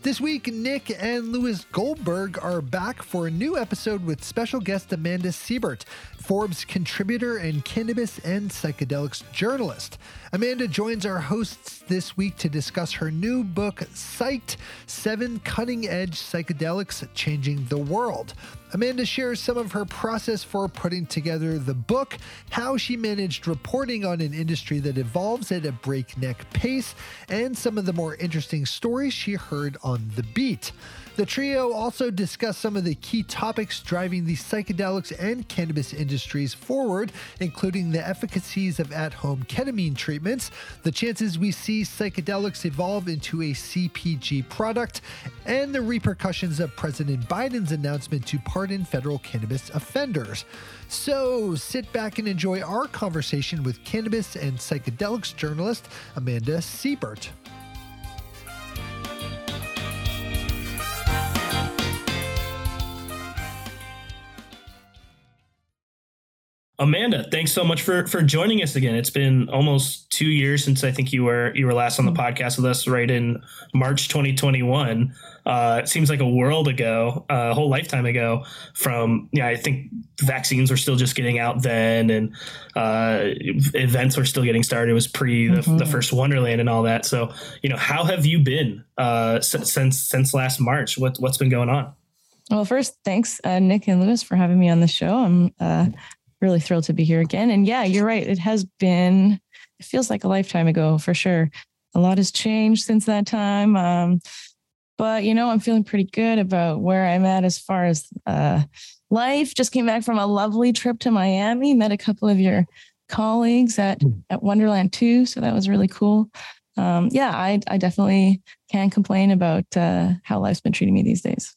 This week, Nick and Lewis Goldberg are back for a new episode with special guest Amanda Siebert, Forbes contributor and cannabis and psychedelics journalist. Amanda joins our hosts this week to discuss her new book, Psyched Seven Cutting Edge Psychedelics Changing the World. Amanda shares some of her process for putting together the book, how she managed reporting on an industry that evolves at a breakneck pace, and some of the more interesting stories she heard on the beat. The trio also discussed some of the key topics driving the psychedelics and cannabis industries forward, including the efficacies of at home ketamine treatments, the chances we see psychedelics evolve into a CPG product, and the repercussions of President Biden's announcement to pardon federal cannabis offenders. So sit back and enjoy our conversation with cannabis and psychedelics journalist Amanda Siebert. Amanda, thanks so much for for joining us again. It's been almost two years since I think you were you were last on the podcast with us, right in March 2021. Uh, it seems like a world ago, uh, a whole lifetime ago. From yeah, I think vaccines were still just getting out then, and uh, events were still getting started. It was pre the, mm-hmm. the, first Wonderland and all that. So you know, how have you been uh, since since last March? What what's been going on? Well, first, thanks, uh, Nick and Lewis, for having me on the show. I'm uh, really thrilled to be here again. And yeah, you're right. It has been, it feels like a lifetime ago for sure. A lot has changed since that time. Um, but you know, I'm feeling pretty good about where I'm at as far as uh, life. Just came back from a lovely trip to Miami, met a couple of your colleagues at hmm. at Wonderland too, so that was really cool. Um, yeah, I I definitely can't complain about uh, how life's been treating me these days.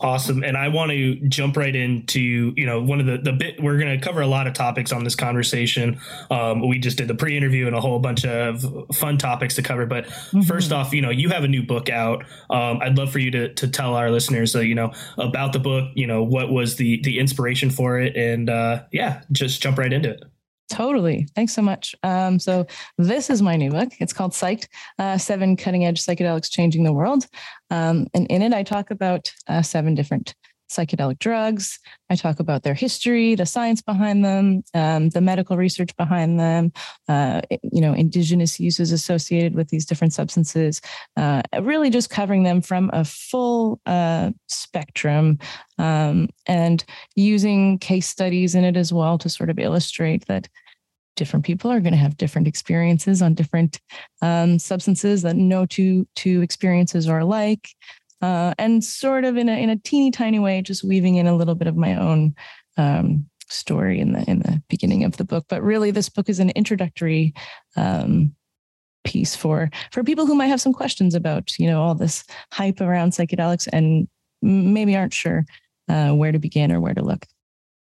Awesome. And I want to jump right into, you know, one of the, the bit, we're going to cover a lot of topics on this conversation. Um, we just did the pre interview and a whole bunch of fun topics to cover. But mm-hmm. first off, you know, you have a new book out. Um, I'd love for you to, to tell our listeners, uh, you know, about the book, you know, what was the, the inspiration for it. And uh, yeah, just jump right into it. Totally. Thanks so much. Um, so this is my new book. It's called Psyched, uh, Seven Cutting Edge Psychedelics Changing the World. Um, and in it, I talk about uh, seven different psychedelic drugs. I talk about their history, the science behind them, um, the medical research behind them, uh, you know, indigenous uses associated with these different substances, uh, really just covering them from a full uh, spectrum um, and using case studies in it as well to sort of illustrate that different people are going to have different experiences on different um, substances that no two two experiences are alike uh, and sort of in a in a teeny tiny way, just weaving in a little bit of my own um, story in the in the beginning of the book. But really, this book is an introductory um, piece for for people who might have some questions about you know all this hype around psychedelics and maybe aren't sure uh, where to begin or where to look.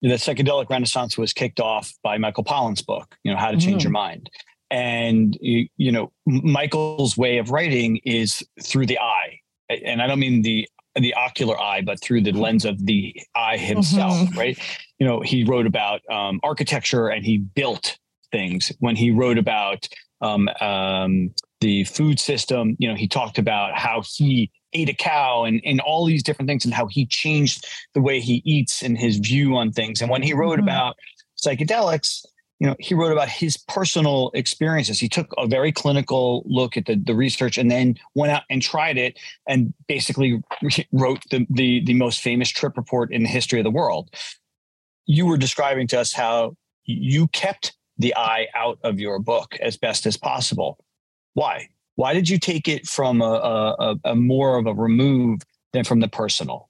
The psychedelic renaissance was kicked off by Michael Pollan's book, you know, How to Change mm. Your Mind. And you know, Michael's way of writing is through the eye and I don't mean the the ocular eye, but through the lens of the eye himself, mm-hmm. right? You know, he wrote about um, architecture and he built things. When he wrote about um, um, the food system, you know, he talked about how he ate a cow and, and all these different things and how he changed the way he eats and his view on things. And when he wrote mm-hmm. about psychedelics, you know, he wrote about his personal experiences. He took a very clinical look at the, the research and then went out and tried it and basically wrote the, the, the most famous trip report in the history of the world. You were describing to us how you kept the eye out of your book as best as possible. Why? Why did you take it from a, a, a more of a remove than from the personal?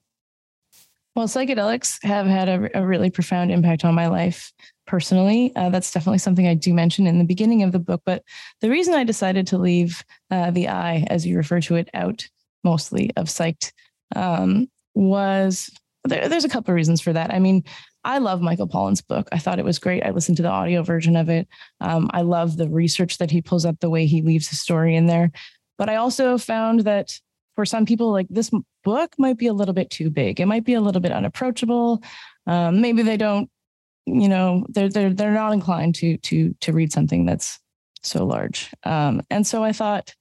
Well, psychedelics have had a, a really profound impact on my life personally. Uh, that's definitely something I do mention in the beginning of the book. But the reason I decided to leave uh, the eye, as you refer to it, out mostly of psyched um, was there, there's a couple of reasons for that. I mean, I love Michael Pollan's book. I thought it was great. I listened to the audio version of it. Um, I love the research that he pulls up, the way he leaves his story in there. But I also found that for some people, like this book might be a little bit too big. It might be a little bit unapproachable. Um, maybe they don't, you know, they're they're they're not inclined to to to read something that's so large. Um, and so I thought,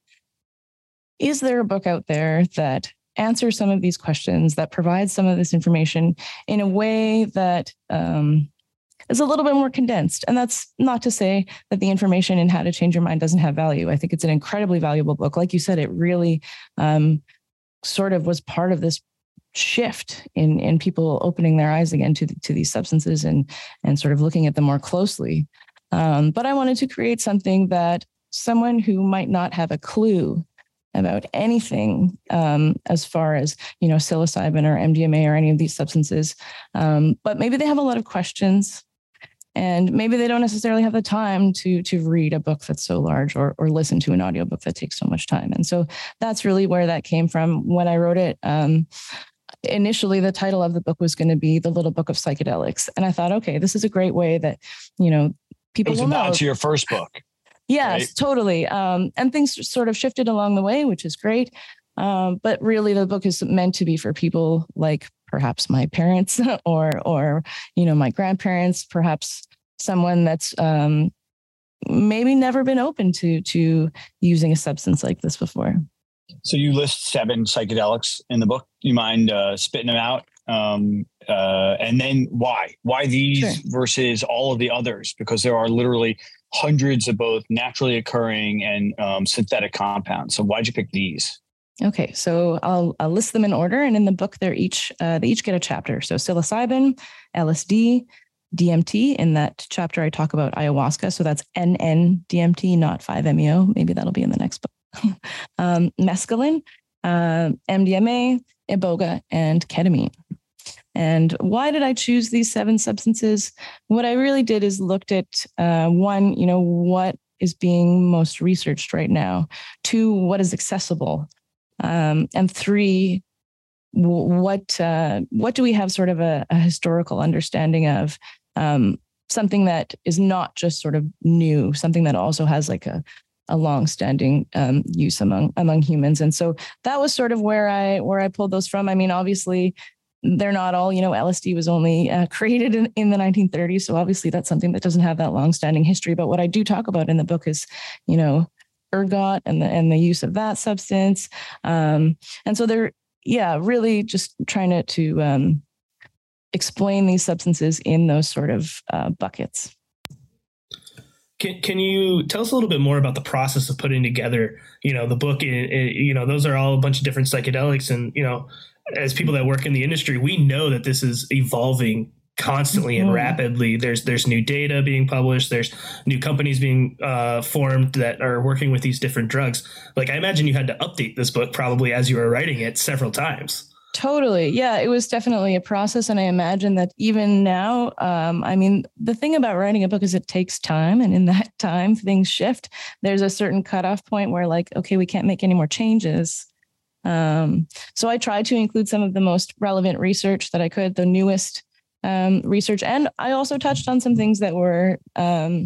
is there a book out there that answers some of these questions, that provides some of this information in a way that um, is a little bit more condensed. And that's not to say that the information in How to Change Your Mind doesn't have value. I think it's an incredibly valuable book. Like you said, it really um, sort of was part of this shift in in people opening their eyes again to to these substances and and sort of looking at them more closely. Um, but I wanted to create something that someone who might not have a clue about anything um, as far as you know psilocybin or MDMA or any of these substances, um, but maybe they have a lot of questions, and maybe they don't necessarily have the time to to read a book that's so large or or listen to an audiobook that takes so much time. And so that's really where that came from when I wrote it. Um, initially the title of the book was going to be the little book of psychedelics and i thought okay this is a great way that you know people it was will know. to your first book Yes, right? totally. Um, and things sort of shifted along the way, which is great. Um, but really, the book is meant to be for people like perhaps my parents or or you know my grandparents, perhaps someone that's um, maybe never been open to to using a substance like this before. So you list seven psychedelics in the book. You mind uh, spitting them out? Um, uh, and then why? Why these sure. versus all of the others? Because there are literally hundreds of both naturally occurring and um, synthetic compounds. So why'd you pick these? Okay, so I'll, I'll list them in order, and in the book, they're each uh, they each get a chapter. So psilocybin, LSD, DMT. In that chapter, I talk about ayahuasca. So that's NN-DMT, not 5-MeO. Maybe that'll be in the next book. um, mescaline, uh, MDMA, iboga, and ketamine. And why did I choose these seven substances? What I really did is looked at uh, one, you know, what is being most researched right now, two, what is accessible, um, and three, what uh, what do we have sort of a, a historical understanding of um, something that is not just sort of new, something that also has like a a long-standing um, use among among humans, and so that was sort of where I where I pulled those from. I mean, obviously, they're not all, you know, LSD was only uh, created in, in the 1930s. So obviously that's something that doesn't have that long-standing history. But what I do talk about in the book is, you know, ergot and the and the use of that substance. Um, and so they're, yeah, really just trying to to um, explain these substances in those sort of uh, buckets. Can, can you tell us a little bit more about the process of putting together, you know, the book? you know, those are all a bunch of different psychedelics, and you know, as people that work in the industry, we know that this is evolving constantly mm-hmm. and rapidly. There's there's new data being published. There's new companies being uh, formed that are working with these different drugs. Like I imagine you had to update this book probably as you were writing it several times. Totally. Yeah, it was definitely a process. And I imagine that even now, um, I mean, the thing about writing a book is it takes time. And in that time, things shift. There's a certain cutoff point where, like, okay, we can't make any more changes. Um, so I tried to include some of the most relevant research that I could, the newest um, research, and I also touched on some things that were um,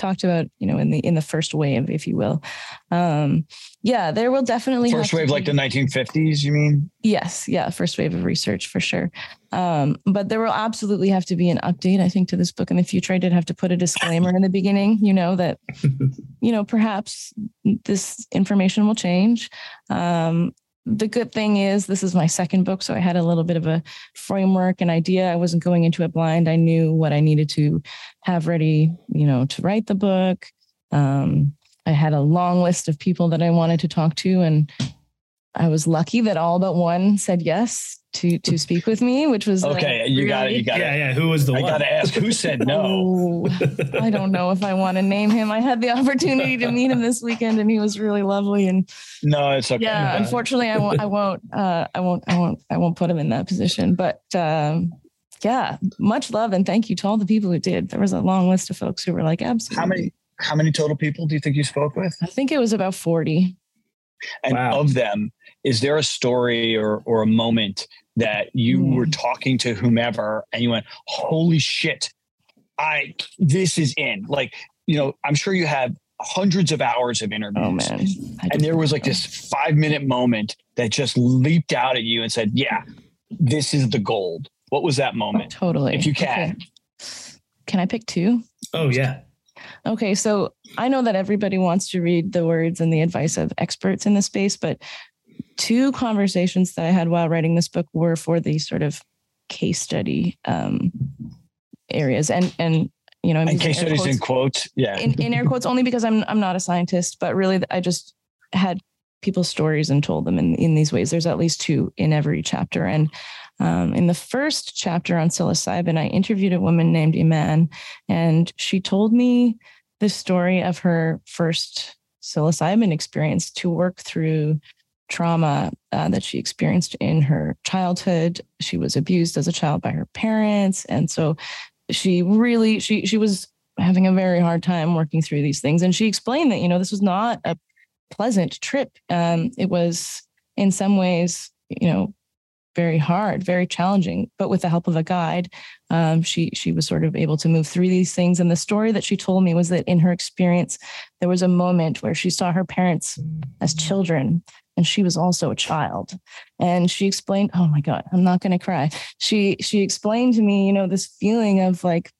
talked about, you know, in the in the first wave, if you will. Um, yeah, there will definitely first wave, be, like the 1950s. You mean? Yes, yeah, first wave of research for sure. Um, but there will absolutely have to be an update, I think, to this book in the future. I did have to put a disclaimer in the beginning, you know, that you know perhaps this information will change. Um, the good thing is this is my second book so i had a little bit of a framework and idea. I wasn't going into it blind. I knew what i needed to have ready you know to write the book. Um, i had a long list of people that i wanted to talk to and i was lucky that all but one said yes to to speak with me, which was okay. you got it. You got yeah, it. Yeah, Who was the I one? got to ask who said no. I don't know if I want to name him. I had the opportunity to meet him this weekend, and he was really lovely. And no, it's okay. Yeah, unfortunately, I won't. I won't. Uh, I won't. I won't. I won't put him in that position. But um, yeah, much love and thank you to all the people who did. There was a long list of folks who were like, absolutely. How many? How many total people do you think you spoke with? I think it was about forty. And wow. of them, is there a story or, or a moment that you mm. were talking to whomever and you went, holy shit, I, this is in like, you know, I'm sure you have hundreds of hours of interviews. Oh man. And there was like this five minute moment that just leaped out at you and said, yeah, this is the gold. What was that moment? Oh, totally. If you can. Okay. Can I pick two? Oh yeah. Okay, so I know that everybody wants to read the words and the advice of experts in the space, but two conversations that I had while writing this book were for the sort of case study um, areas, and and you know, I'm and case studies quotes, in quotes, yeah, in, in air quotes only because I'm I'm not a scientist, but really I just had people's stories and told them in in these ways. There's at least two in every chapter, and um, in the first chapter on psilocybin, I interviewed a woman named Iman, and she told me the story of her first psilocybin experience to work through trauma uh, that she experienced in her childhood. She was abused as a child by her parents, and so she really she she was having a very hard time working through these things. And she explained that you know this was not a pleasant trip. Um, it was in some ways you know very hard, very challenging. But with the help of a guide, um, she she was sort of able to move through these things. And the story that she told me was that in her experience, there was a moment where she saw her parents as children, and she was also a child. And she explained, "Oh my God, I'm not going to cry." She she explained to me, you know, this feeling of like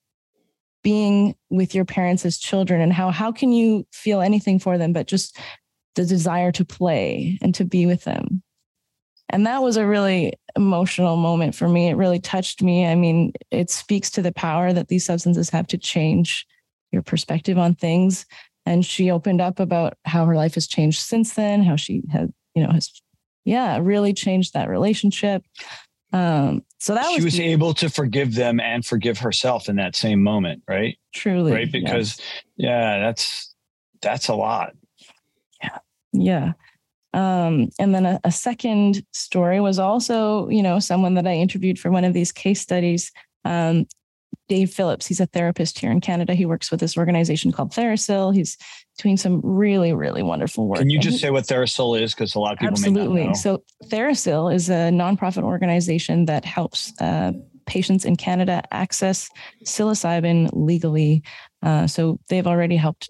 being with your parents as children and how how can you feel anything for them but just the desire to play and to be with them and that was a really emotional moment for me. It really touched me. I mean, it speaks to the power that these substances have to change your perspective on things. And she opened up about how her life has changed since then, how she had, you know, has, yeah, really changed that relationship. Um, so that was she was, was able to forgive them and forgive herself in that same moment, right? Truly, right? Because yes. yeah, that's that's a lot. Yeah, yeah. Um, and then a, a, second story was also, you know, someone that I interviewed for one of these case studies. Um, Dave Phillips, he's a therapist here in Canada. He works with this organization called TheraPsil. He's doing some really, really wonderful work. Can you just say what TheraPsil is? Because a lot of people absolutely. So TheraPsil is a nonprofit organization that helps uh, patients in Canada access psilocybin legally. Uh, so they've already helped.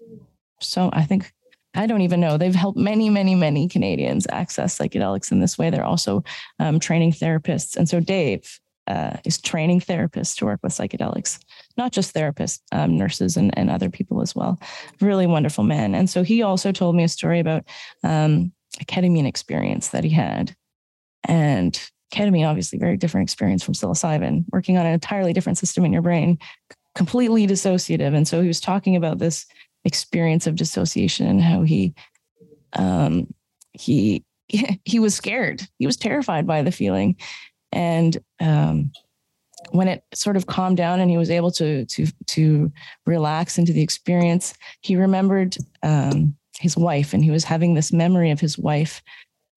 So I think I don't even know. They've helped many, many, many Canadians access psychedelics in this way. They're also um, training therapists. And so Dave uh, is training therapists to work with psychedelics, not just therapists, um, nurses, and, and other people as well. Really wonderful man. And so he also told me a story about um, a ketamine experience that he had. And ketamine, obviously, very different experience from psilocybin, working on an entirely different system in your brain, completely dissociative. And so he was talking about this experience of dissociation and how he um, he he was scared. He was terrified by the feeling, and um, when it sort of calmed down and he was able to to to relax into the experience, he remembered um, his wife, and he was having this memory of his wife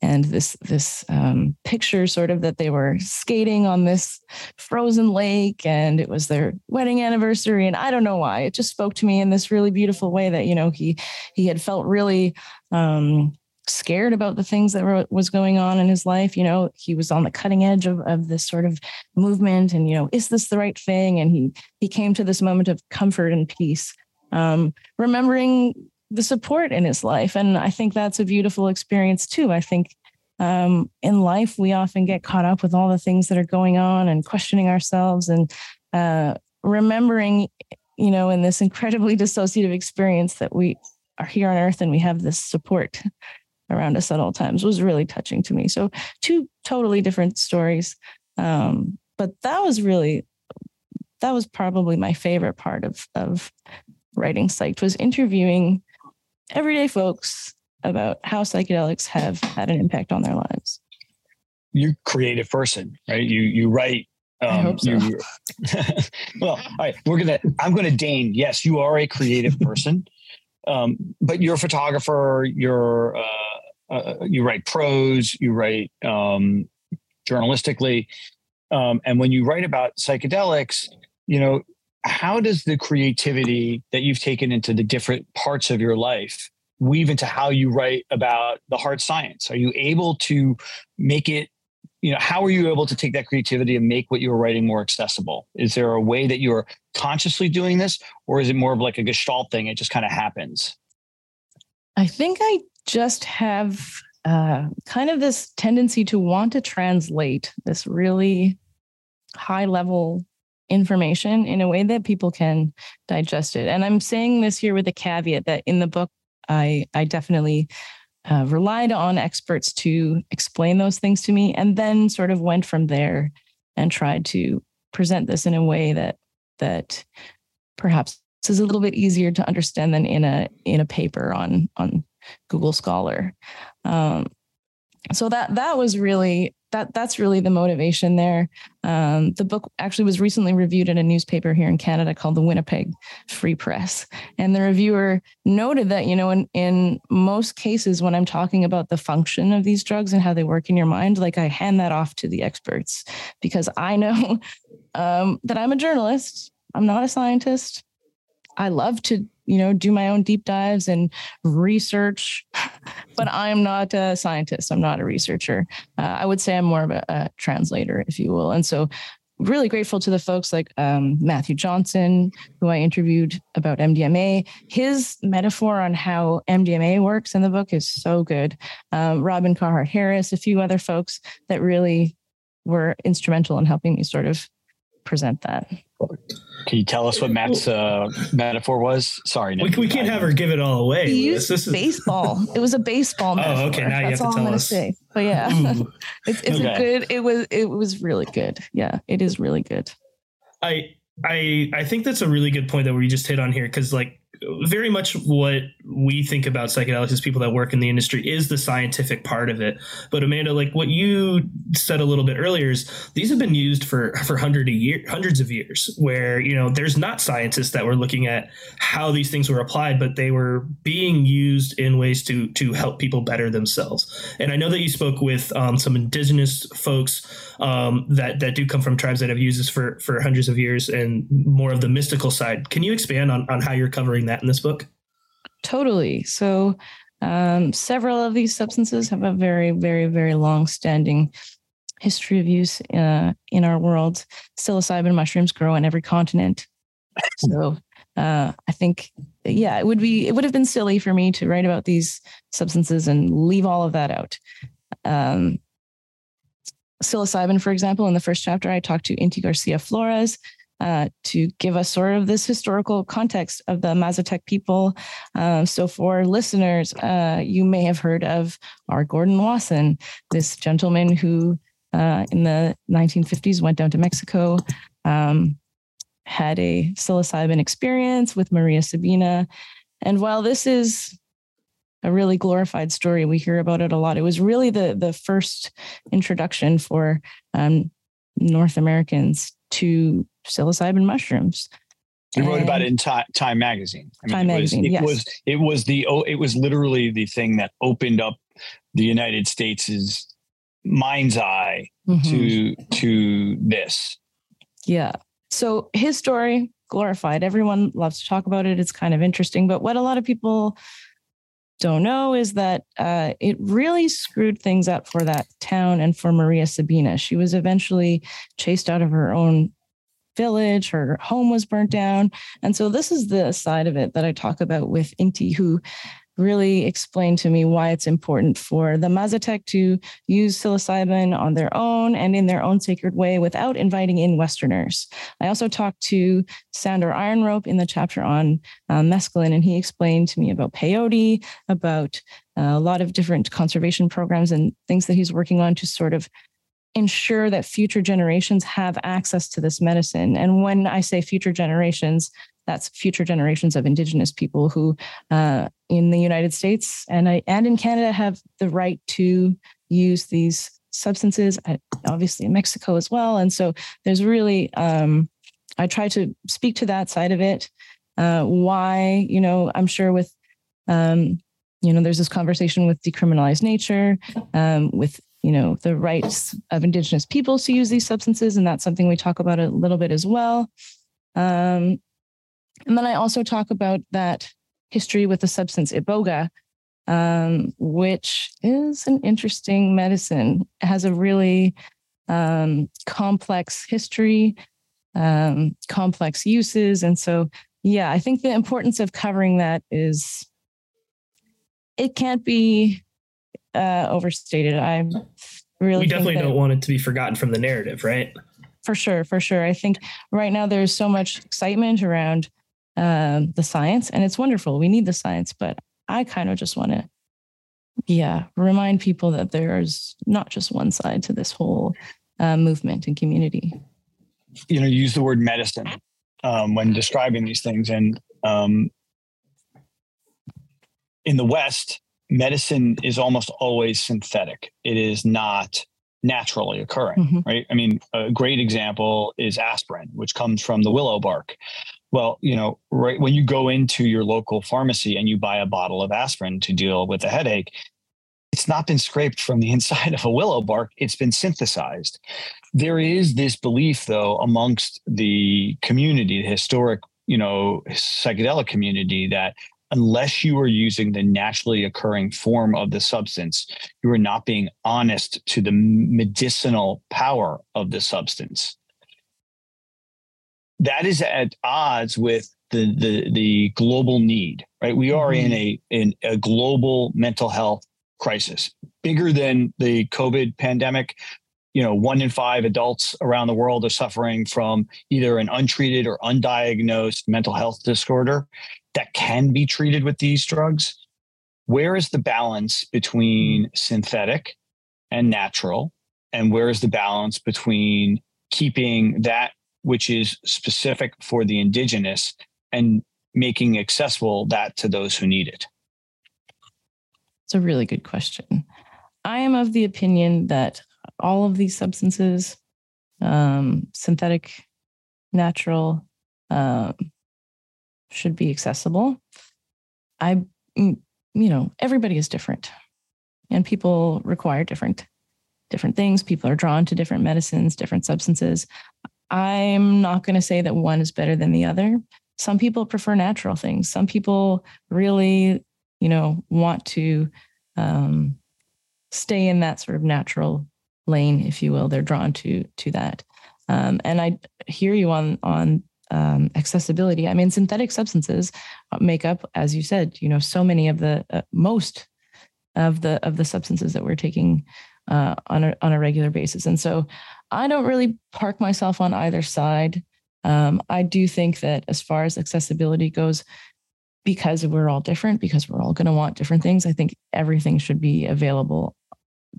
and this this um, picture sort of that they were skating on this frozen lake and it was their wedding anniversary. And i don't know why it just spoke to me in this really beautiful way that you know he he had felt really um, scared about the things that were, was going on in his life. You know he was on the cutting edge of, of this sort of movement and you know is this the right thing? And he he came to this moment of comfort and peace. Um, remembering the support in his life. And I think that's a beautiful experience too. I think um, in life, we often get caught up with all the things that are going on and questioning ourselves and uh, remembering, you know, in this incredibly dissociative experience that we are here on earth and we have this support around us at all times was really touching to me. So, two totally different stories. Um, but that was really, that was probably my favorite part of, of writing Psyched was interviewing everyday folks about how psychedelics have had an impact on their lives. You're a creative person, right? You you write. Um, so. well, all right, we're gonna. I'm gonna deign. Yes, you are a creative person, um, but you're a photographer. You're uh, uh, you write prose. You write um, journalistically, um, and when you write about psychedelics, you know how does the creativity that you've taken into the different parts of your life weave into how you write about the hard science? Are you able to make it you know how are you able to take that creativity and make what you're writing more accessible? Is there a way that you're consciously doing this or is it more of like a gestalt thing? It just kind of happens. I think i just have uh, kind of this tendency to want to translate this really high level information in a way that people can digest it. And I'm saying this here with a caveat that in the book, I I definitely uh, relied on experts to explain those things to me, and then sort of went from there and tried to present this in a way that that perhaps is a little bit easier to understand than in a in a paper on on Google Scholar. Um, so that that was really that that's really the motivation there. Um, the book actually was recently reviewed in a newspaper here in Canada called the Winnipeg Free Press, and the reviewer noted that you know in in most cases when I'm talking about the function of these drugs and how they work in your mind, like I hand that off to the experts because I know um, that I'm a journalist. I'm not a scientist. I love to you know do my own deep dives and research but i'm not a scientist. I'm not a researcher. Uh, i would say i'm more of a, a, translator if you will. And so really grateful to the folks like um, matthew johnson who i interviewed about mdma his metaphor on how mdma works in the book is so good. Um, robin carhart harris a few other folks that really were instrumental in helping me sort of present that can you tell us what Matt's uh, metaphor was? Sorry, we, we can't have her give it all away. He used this is... baseball. It was a baseball. Metaphor. oh, okay. Now That's you have to tell us. Say. But yeah, it's, it's okay. a good. It was it was really good. Yeah, it is really good. I I I think that's a really good point that we just hit on here because like very much what we think about psychedelics as people that work in the industry is the scientific part of it. But Amanda, like what you said a little bit earlier is these have been used for for hundred a year, hundreds of years, where you know there's not scientists that were looking at how these things were applied, but they were being used in ways to to help people better themselves. And I know that you spoke with um, some indigenous folks um, that that do come from tribes that have used this for for hundreds of years and more of the mystical side. Can you expand on on how you're covering that in this book? Totally. So, um, several of these substances have a very, very, very long standing history of use uh, in our world. Psilocybin mushrooms grow on every continent. So, uh, I think, yeah, it would be, it would have been silly for me to write about these substances and leave all of that out. Um, psilocybin, for example, in the first chapter, I talked to Inti Garcia Flores, uh, to give us sort of this historical context of the Mazatec people. Uh, so, for listeners, uh, you may have heard of R. Gordon Wasson, this gentleman who uh, in the 1950s went down to Mexico, um, had a psilocybin experience with Maria Sabina. And while this is a really glorified story, we hear about it a lot. It was really the, the first introduction for um, North Americans to psilocybin mushrooms. He wrote about it in Time, Magazine. I mean, Time it was, Magazine. It yes. was it was the oh, it was literally the thing that opened up the United States's mind's eye mm-hmm. to to this. Yeah. So his story glorified. Everyone loves to talk about it. It's kind of interesting, but what a lot of people don't know is that uh, it really screwed things up for that town and for Maria Sabina. She was eventually chased out of her own village, her home was burnt down. And so, this is the side of it that I talk about with Inti, who really explained to me why it's important for the Mazatec to use psilocybin on their own and in their own sacred way without inviting in Westerners. I also talked to Sandor Ironrope in the chapter on uh, mescaline, and he explained to me about peyote, about uh, a lot of different conservation programs and things that he's working on to sort of ensure that future generations have access to this medicine. And when I say future generations, that's future generations of Indigenous people who, uh, in the United States and I, and in Canada, have the right to use these substances. Obviously, in Mexico as well. And so there's really, um, I try to speak to that side of it. Uh, why, you know, I'm sure with um, you know, there's this conversation with decriminalized nature, um, with you know the rights of indigenous peoples to use these substances and that's something we talk about a little bit as well um, and then i also talk about that history with the substance iboga um, which is an interesting medicine. It has a really um, complex history, um, complex uses. And so, yeah, I think the importance of covering that is it can't be uh, overstated. I really we definitely don't want it to be forgotten from the narrative, right? For sure, for sure. I think right now there's so much excitement around um, the science, and it's wonderful. We need the science, but I kind of just want to, yeah, remind people that there's not just one side to this whole uh, movement and community. You know, use the word medicine um, when describing these things, and um, in the West, medicine is almost always synthetic. It is not naturally occurring, mm-hmm. right? I mean, a great example is aspirin, which comes from the willow bark. Well, you know, right when you go into your local pharmacy and you buy a bottle of aspirin to deal with a headache, it's not been scraped from the inside of a willow bark, it's been synthesized. There is this belief, though, amongst the community, the historic, you know, psychedelic community, that unless you are using the naturally occurring form of the substance, you are not being honest to the medicinal power of the substance. That is at odds with the the, the global need, right? We are mm-hmm. in a in a global mental health crisis, bigger than the COVID pandemic. You know, one in five adults around the world are suffering from either an untreated or undiagnosed mental health disorder that can be treated with these drugs. Where is the balance between mm-hmm. synthetic and natural? And where is the balance between keeping that which is specific for the indigenous and making accessible that to those who need it? It's a really good question. I am of the opinion that all of these substances, um, synthetic, natural, um, should be accessible. I, mm, you know, everybody is different, and people require different different things. People are drawn to different medicines, different substances. I'm not going to say that one is better than the other. Some people prefer natural things. Some people really, you know, want to um, stay in that sort of natural lane, if you will. They're drawn to to that. Um, and I hear you on on um, accessibility. I mean, synthetic substances make up, as you said, you know, so many of the uh, most of the of the substances that we're taking uh, on a on a regular basis. And so, I don't really park myself on either side. Um, I do think that as far as accessibility goes, because we're all different, because we're all going to want different things, I think everything should be available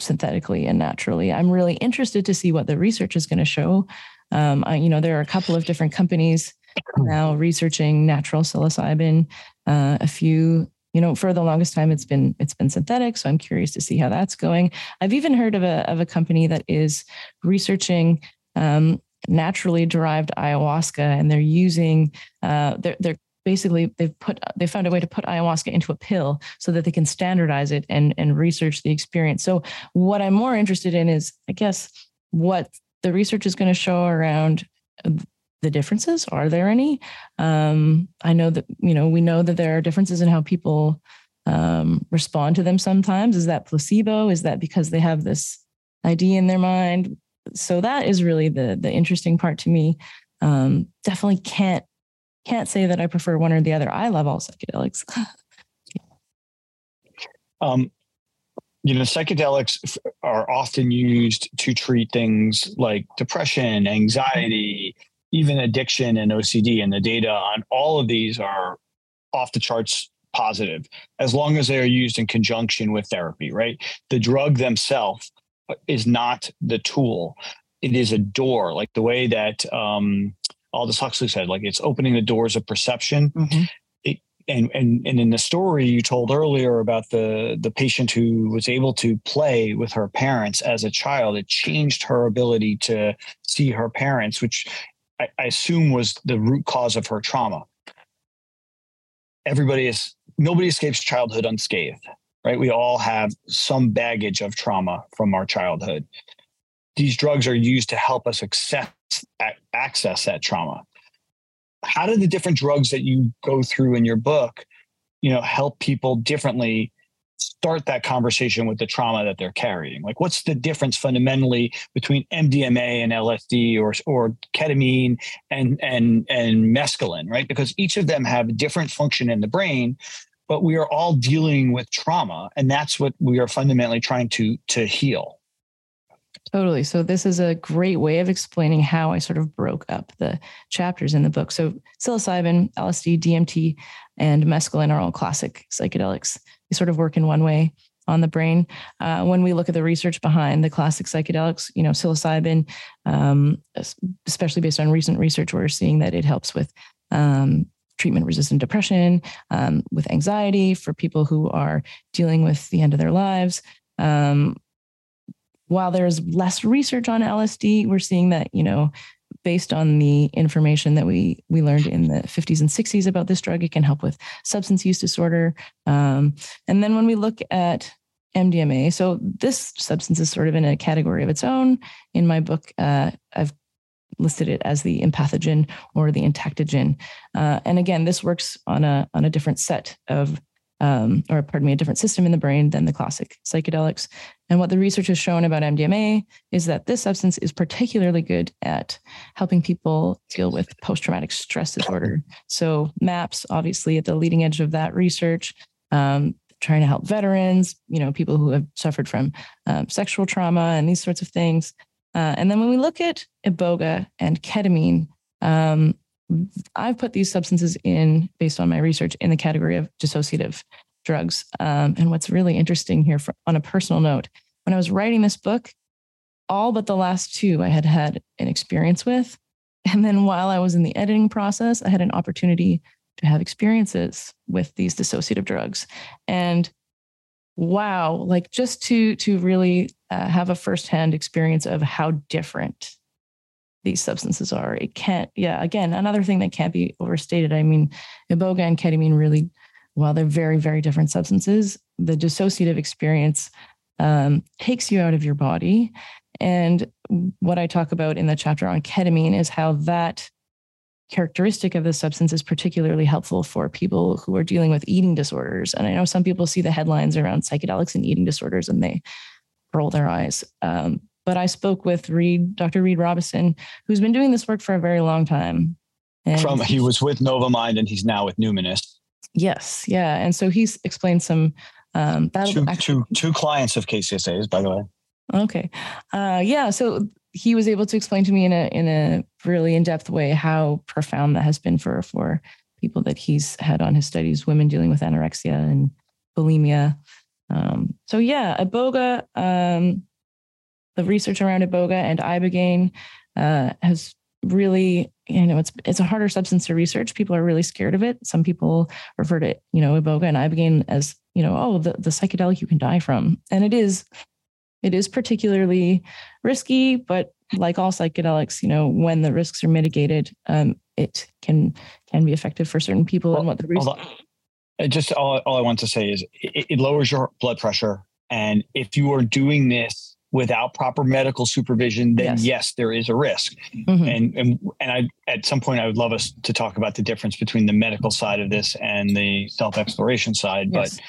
synthetically and naturally. I'm really interested to see what the research is going to show um, I, you know, there are a couple of different companies now researching natural psilocybin. Uh, a few, you know, for the longest time it's been it's been synthetic. So I'm curious to see how that's going. I've even heard of a of a company that is researching um, naturally derived ayahuasca, and they're using uh, they're they're basically they've put they found a way to put ayahuasca into a pill so that they can standardize it and and research the experience so what i'm more interested in is i guess what the research is going to show around the differences. Are there any? Um, I know that, you know, we know that there are differences in how people um, respond to them sometimes. Is that placebo? Is that because they have this idea in their mind? So that is really the the interesting part to me. Um, definitely can't can't say that I prefer one or the other. I love all psychedelics. um, you know, psychedelics are often used to treat things like depression, anxiety, even addiction and OCD. And the data on all of these are off the charts positive as long as they are used in conjunction with therapy, right? The drug themselves is not the tool, it is a door, like the way that um, Aldous Huxley said, like it's opening the doors of perception. Mm-hmm. And and and in the story you told earlier about the the patient who was able to play with her parents as a child it changed her ability to see her parents which I, I assume was the root cause of her trauma. Everybody is nobody escapes childhood unscathed right? We all have some baggage of trauma from our childhood. These drugs are used to help us access access that trauma how do the different drugs that you go through in your book you know help people differently start that conversation with the trauma that they're carrying. Like, what's the difference fundamentally between MDMA and LSD, or or ketamine and and and mescaline, right? Because each of them have different function in the brain, but we are all dealing with trauma, and that's what we are fundamentally trying to to heal. Totally. So this is a great way of explaining how I sort of broke up the chapters in the book. So psilocybin, LSD, DMT, and mescaline are all classic psychedelics. They sort of work in one way on the brain. Uh, when we look at the research behind the classic psychedelics, you know, psilocybin, um, especially based on recent research, we're seeing that it helps with um, treatment resistant depression, um, with anxiety for people who are dealing with the end of their lives. Um, while there's less research on LSD, we're seeing that, you know, based on the information that we we learned in the 50s and 60s about this drug, it can help with substance use disorder. Um, and then when we look at MDMA, so this substance is sort of in a category of its own. In my book, uh, I've listed it as the empathogen or the entactogen. Uh, and again, this works on a on a different set of um, or pardon me, a different system in the brain than the classic psychedelics. And what the research has shown about MDMA is that this substance is particularly good at helping people deal with post traumatic stress disorder. So, MAPS, obviously, at the leading edge of that research, um, trying to help veterans, you know, people who have suffered from um, sexual trauma and these sorts of things. Uh, and then when we look at iboga and ketamine, um, I've put these substances in, based on my research, in the category of dissociative drugs. Um, and what's really interesting here, for, on a personal note, when I was writing this book, all but the last two I had had an experience with. And then while I was in the editing process, I had an opportunity to have experiences with these dissociative drugs. And wow, like just to to really uh, have a firsthand experience of how different these substances are. It can't, yeah, again, another thing that can't be overstated. I mean, iboga and ketamine really, while they're very, very different substances, the dissociative experience um, takes you out of your body. And what I talk about in the chapter on ketamine is how that characteristic of the substance is particularly helpful for people who are dealing with eating disorders. And I know some people see the headlines around psychedelics and eating disorders and they roll their eyes. Um, but I spoke with Reid, Dr. Reid Robison, who's been doing this work for a very long time. And From he was with Novamind and he's now with Numinus. Yes, yeah, and so he's explained some. Um, two, actually, two, two clients of KCSA's, by the way. Okay, uh, yeah. So he was able to explain to me in a in a really in depth way how profound that has been for for people that he's had on his studies, women dealing with anorexia and bulimia. Um, so yeah, iboga. Um, the research around iboga and ibogaine uh, has really you know it's it's a harder substance to research. People are really scared of it. Some people refer to you know iboga and ibogaine as you know oh the, the psychedelic you can die from. And it is it is particularly risky but like all psychedelics you know when the risks are mitigated um, it can can be effective for certain people well, and what the research just all, all i want to say is it, it lowers your blood pressure. And if you are doing this without proper medical supervision, then yes, yes there is a risk. Mm-hmm. And and and I at some point I would love us to talk about the difference between the medical side of this and the self exploration side, yes. but.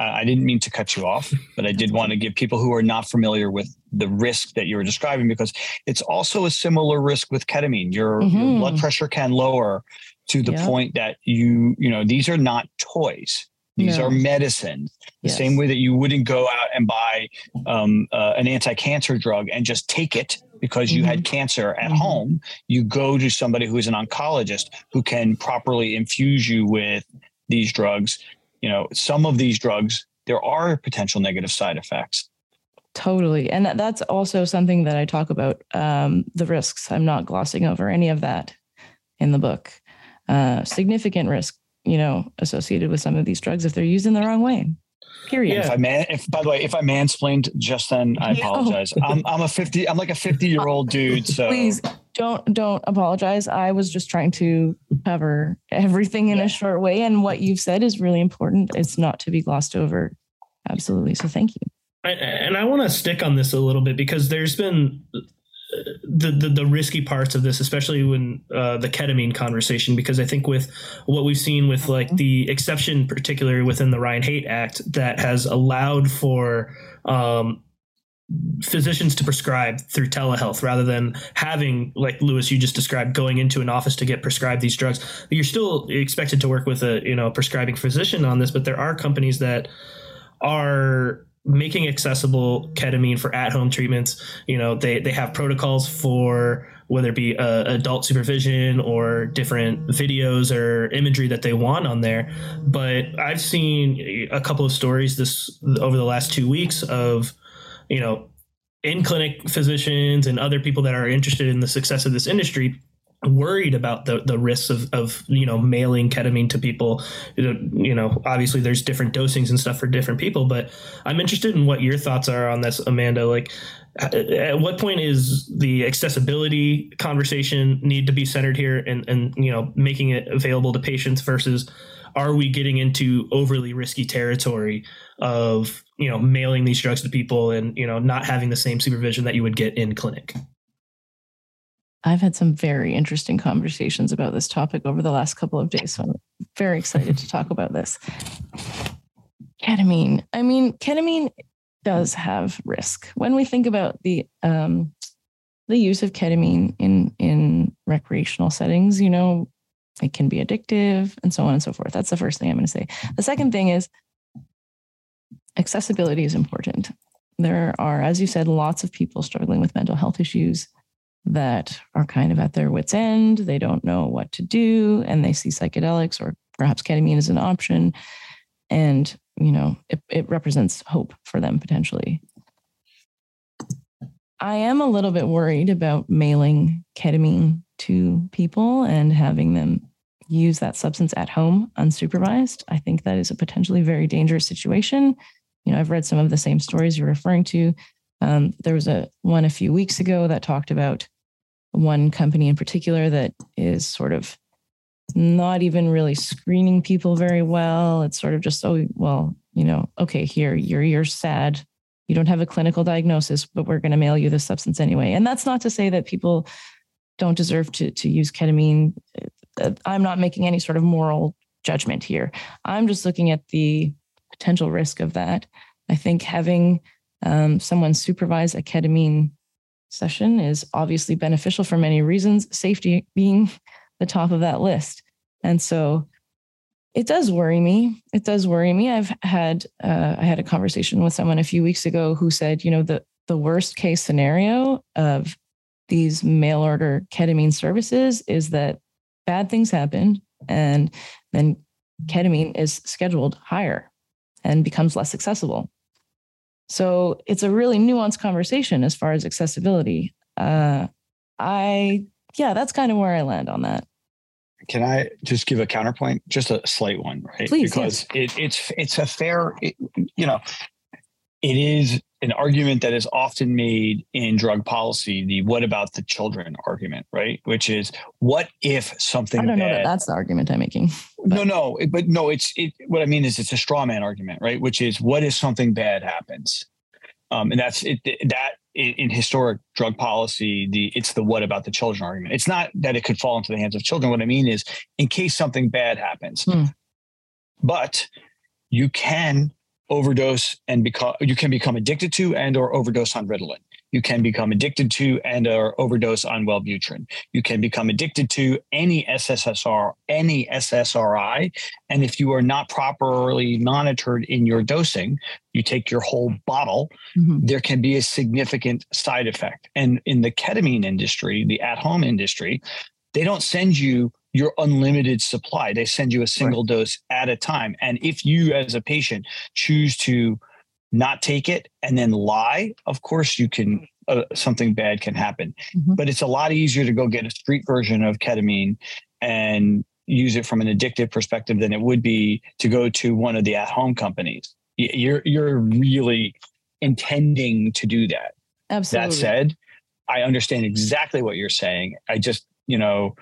Uh, I didn't mean to cut you off, but I did want to give people who are not familiar with the risk that you were describing because it's also a similar risk with ketamine. Your, mm-hmm. your blood pressure can lower to the point that you, you know, these are not toys. These no. are medicines. The yes. same way that you wouldn't go out and buy um, uh, an anti-cancer drug and just take it because you mm-hmm. had cancer at mm-hmm. home. You go to somebody who is an oncologist who can properly infuse you with these drugs. You know, some of these drugs there are potential negative side effects. Totally, and that's also something that I talk about um, the risks. I'm not glossing over any of that in the book. Uh, significant risk you know, associated with some of these drugs if they're used in the wrong way. Period. Yeah. If I man, if by the way, if I mansplained just then, I apologize. Oh. I'm I'm a fifty. I'm like a fifty year old dude. So please don't don't apologize. I was just trying to cover everything in yeah. a short way, and what you've said is really important. It's not to be glossed over. Absolutely. So thank you. I, and I want to stick on this a little bit because there's been the, the, the risky parts of this, especially when uh, the ketamine conversation, because I think with what we've seen with like the exception, particularly within the Ryan Haight Act, that has allowed for um, physicians to prescribe through telehealth rather than having like Lewis you just described going into an office to get prescribed these drugs. You're still expected to work with a you know prescribing physician on this but there are companies that are making accessible ketamine for at-home treatments. You know they they have protocols for whether it be uh, adult supervision or different videos or imagery that they want on there. But i've seen a couple of stories this over the last 2 weeks of you know in clinic physicians and other people that are interested in the success of this industry worried about the the risks of of you know mailing ketamine to people. You know obviously there's different dosings and stuff for different people but i'm interested in what your thoughts are on this amanda. Like at what point is the accessibility conversation need to be centered here and and you know making it available to patients versus are we getting into overly risky territory of you know mailing these drugs to people and you know not having the same supervision that you would get in clinic I've had some very interesting conversations about this topic over the last couple of days. So I'm very excited to talk about this. Ketamine. I mean, ketamine does have risk. When we think about the um, the use of ketamine in in recreational settings, you know, it can be addictive and so on and so forth. That's the first thing I'm going to say. The second thing is accessibility is important. There are, as you said, lots of people struggling with mental health issues that are kind of at their wits' end. They don't know what to do, and they see psychedelics or perhaps ketamine as an option. And, you know, it, it represents hope for them potentially. I am a little bit worried about mailing ketamine to people and having them use that substance at home unsupervised. I think that is a potentially very dangerous situation. You know, I've read some of the same stories you're referring to. Um, there was a one a few weeks ago that talked about one company in particular that is sort of not even really screening people very well. It's sort of just, oh, well, you know, okay, here, you're you're sad. You don't have a clinical diagnosis, but we're going to mail you the substance anyway. And that's not to say that people don't deserve to to use ketamine. Uh, I'm not making any sort of moral judgment here. I'm just looking at the potential risk of that. I think having um, someone supervise a ketamine session is obviously beneficial for many reasons, safety being the top of that list. And so it does worry me. It does worry me. I've had uh, I had a conversation with someone a few weeks ago who said, you know, the the worst case scenario of these mail order ketamine services is that bad things happen and then ketamine is scheduled higher and becomes less accessible. So it's a really nuanced conversation as far as accessibility. Uh, I, yeah, that's kind of where I land on that. Can I just give a counterpoint, just a slight one, right? Please, because yes. it, it's it's a fair, it, you know, it is an argument that is often made in drug policy the what about the children argument right which is what if something i don't bad, know that that's the argument i'm making but. no no but no it's it what i mean is it's a straw man argument right which is what if something bad happens um, and that's it that in, in historic drug policy the it's the what about the children argument it's not that it could fall into the hands of children what i mean is in case something bad happens hmm. but you can overdose and become you can become addicted to and or overdose on Ritalin. You can become addicted to and or overdose on Wellbutrin. You can become addicted to any SSSR, any SSRI, and if you are not properly monitored in your dosing, you take your whole bottle, mm-hmm. there can be a significant side effect. And in the ketamine industry, the at-home industry, they don't send you your unlimited supply. They send you a single right. dose at a time. And if you, as a patient, choose to not take it and then lie, of course, you can. Uh, something bad can happen, mm-hmm. but it's a lot easier to go get a street version of ketamine and use it from an addictive perspective than it would be to go to one of the at-home companies. You're you're really intending to do that. Absolutely. That said, I understand exactly what you're saying. I just, you know,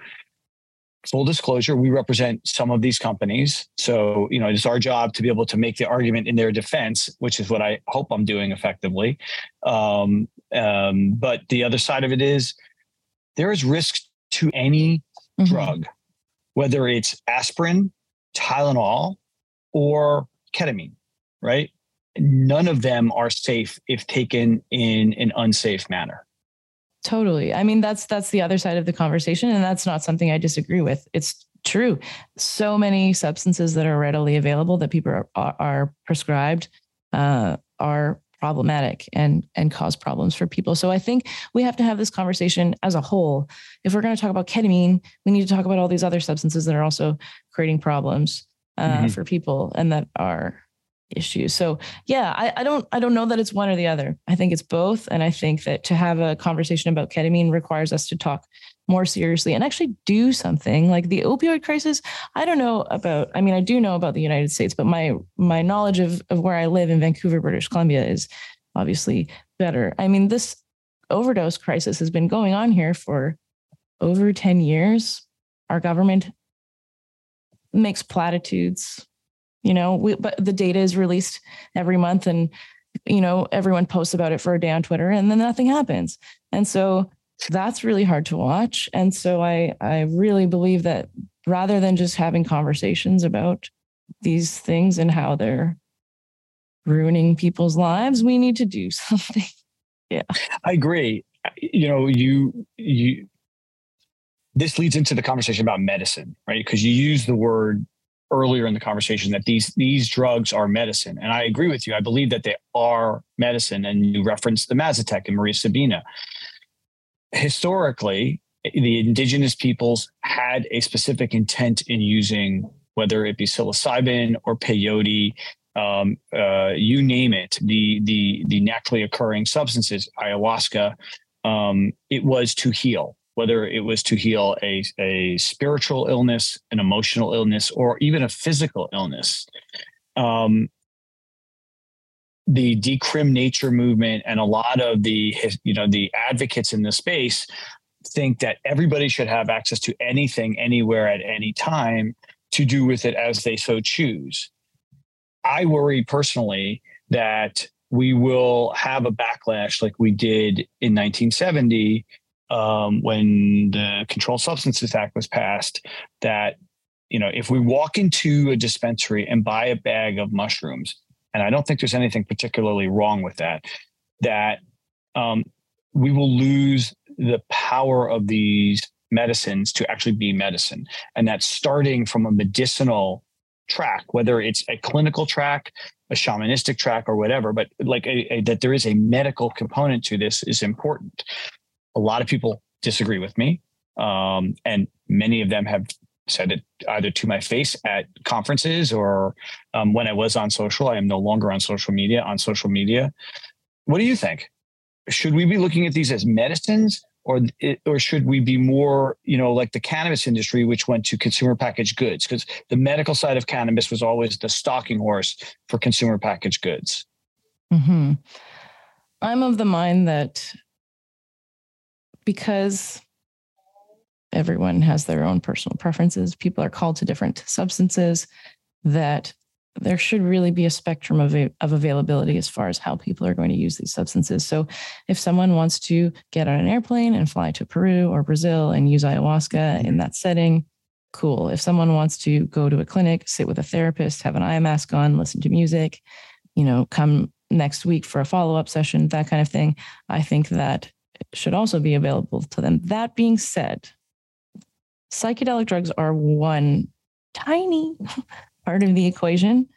full disclosure, we represent some of these companies. So, you know, it's our job to be able to make the argument in their defense, which is what I hope I'm doing effectively. Um, um, but the other side of it is there is risk to any mm-hmm. drug, whether it's aspirin, Tylenol, or ketamine, right? None of them are safe if taken in an unsafe manner. Totally. I mean, that's that's the other side of the conversation, and that's not something I disagree with. It's true. So many substances that are readily available that people are, are, are prescribed uh, are problematic and and cause problems for people. So I think we have to have this conversation as a whole. If we're going to talk about ketamine, we need to talk about all these other substances that are also creating problems uh, mm-hmm. for people and that are issues. So yeah, I, I don't I don't know that it's one or the other. I think it's both. And I think that to have a conversation about ketamine requires us to talk more seriously and actually do something like the opioid crisis. I don't know about, I mean, I do know about the United States, but my my knowledge of, of where I live in Vancouver, British Columbia is obviously better. I mean, this overdose crisis has been going on here for over 10 years. Our government makes platitudes you know we, but the data is released every month and you know everyone posts about it for a day on twitter and then nothing happens. And so that's really hard to watch. And so i i really believe that rather than just having conversations about these things and how they're ruining people's lives we need to do something. Yeah. I agree. You know you you this leads into the conversation about medicine right? Because you use the word earlier in the conversation that these these drugs are medicine, and I agree with you. I believe that they are medicine, and you referenced the Mazatec and Maria Sabina. Historically, the indigenous peoples had a specific intent in using whether it be psilocybin or peyote, um, uh, you name it, the the the naturally occurring substances, ayahuasca. Um, it was to heal whether it was to heal a, a spiritual illness, an emotional illness, or even a physical illness. Um, the decrim nature movement and a lot of the you know the advocates in the space think that everybody should have access to anything anywhere at any time to do with it as they so choose i worry personally that we will have a backlash like we did in 1970 um, when the Controlled Substances Act was passed that you know if we walk into a dispensary and buy a bag of mushrooms, and I don't think there's anything particularly wrong with that, that um, we will lose the power of these medicines to actually be medicine, and that starting from a medicinal track, whether it's a clinical track, a shamanistic track, or whatever. But like a, a, that there is a medical component to this is important a lot of people disagree with me. Um, and many of them have said it either to my face at conferences or um, when I was on social. I am no longer on social media. On social media, what do you think? Should we be looking at these as medicines, or or should we be more, you know, like the cannabis industry, which went to consumer packaged goods? Because the medical side of cannabis was always the stalking horse for consumer packaged goods. Mm-hmm. I'm of the mind that because everyone has their own personal preferences, people are called to different substances, that there should really be a spectrum of, of availability as far as how people are going to use these substances. So, if someone wants to get on an airplane and fly to Peru or Brazil and use ayahuasca mm-hmm. in that setting, cool. If someone wants to go to a clinic, sit with a therapist, have an eye mask on, listen to music, you know, come next week for a follow up session, that kind of thing, I think that should also be available to them. That being said, psychedelic drugs are one tiny part of the equation.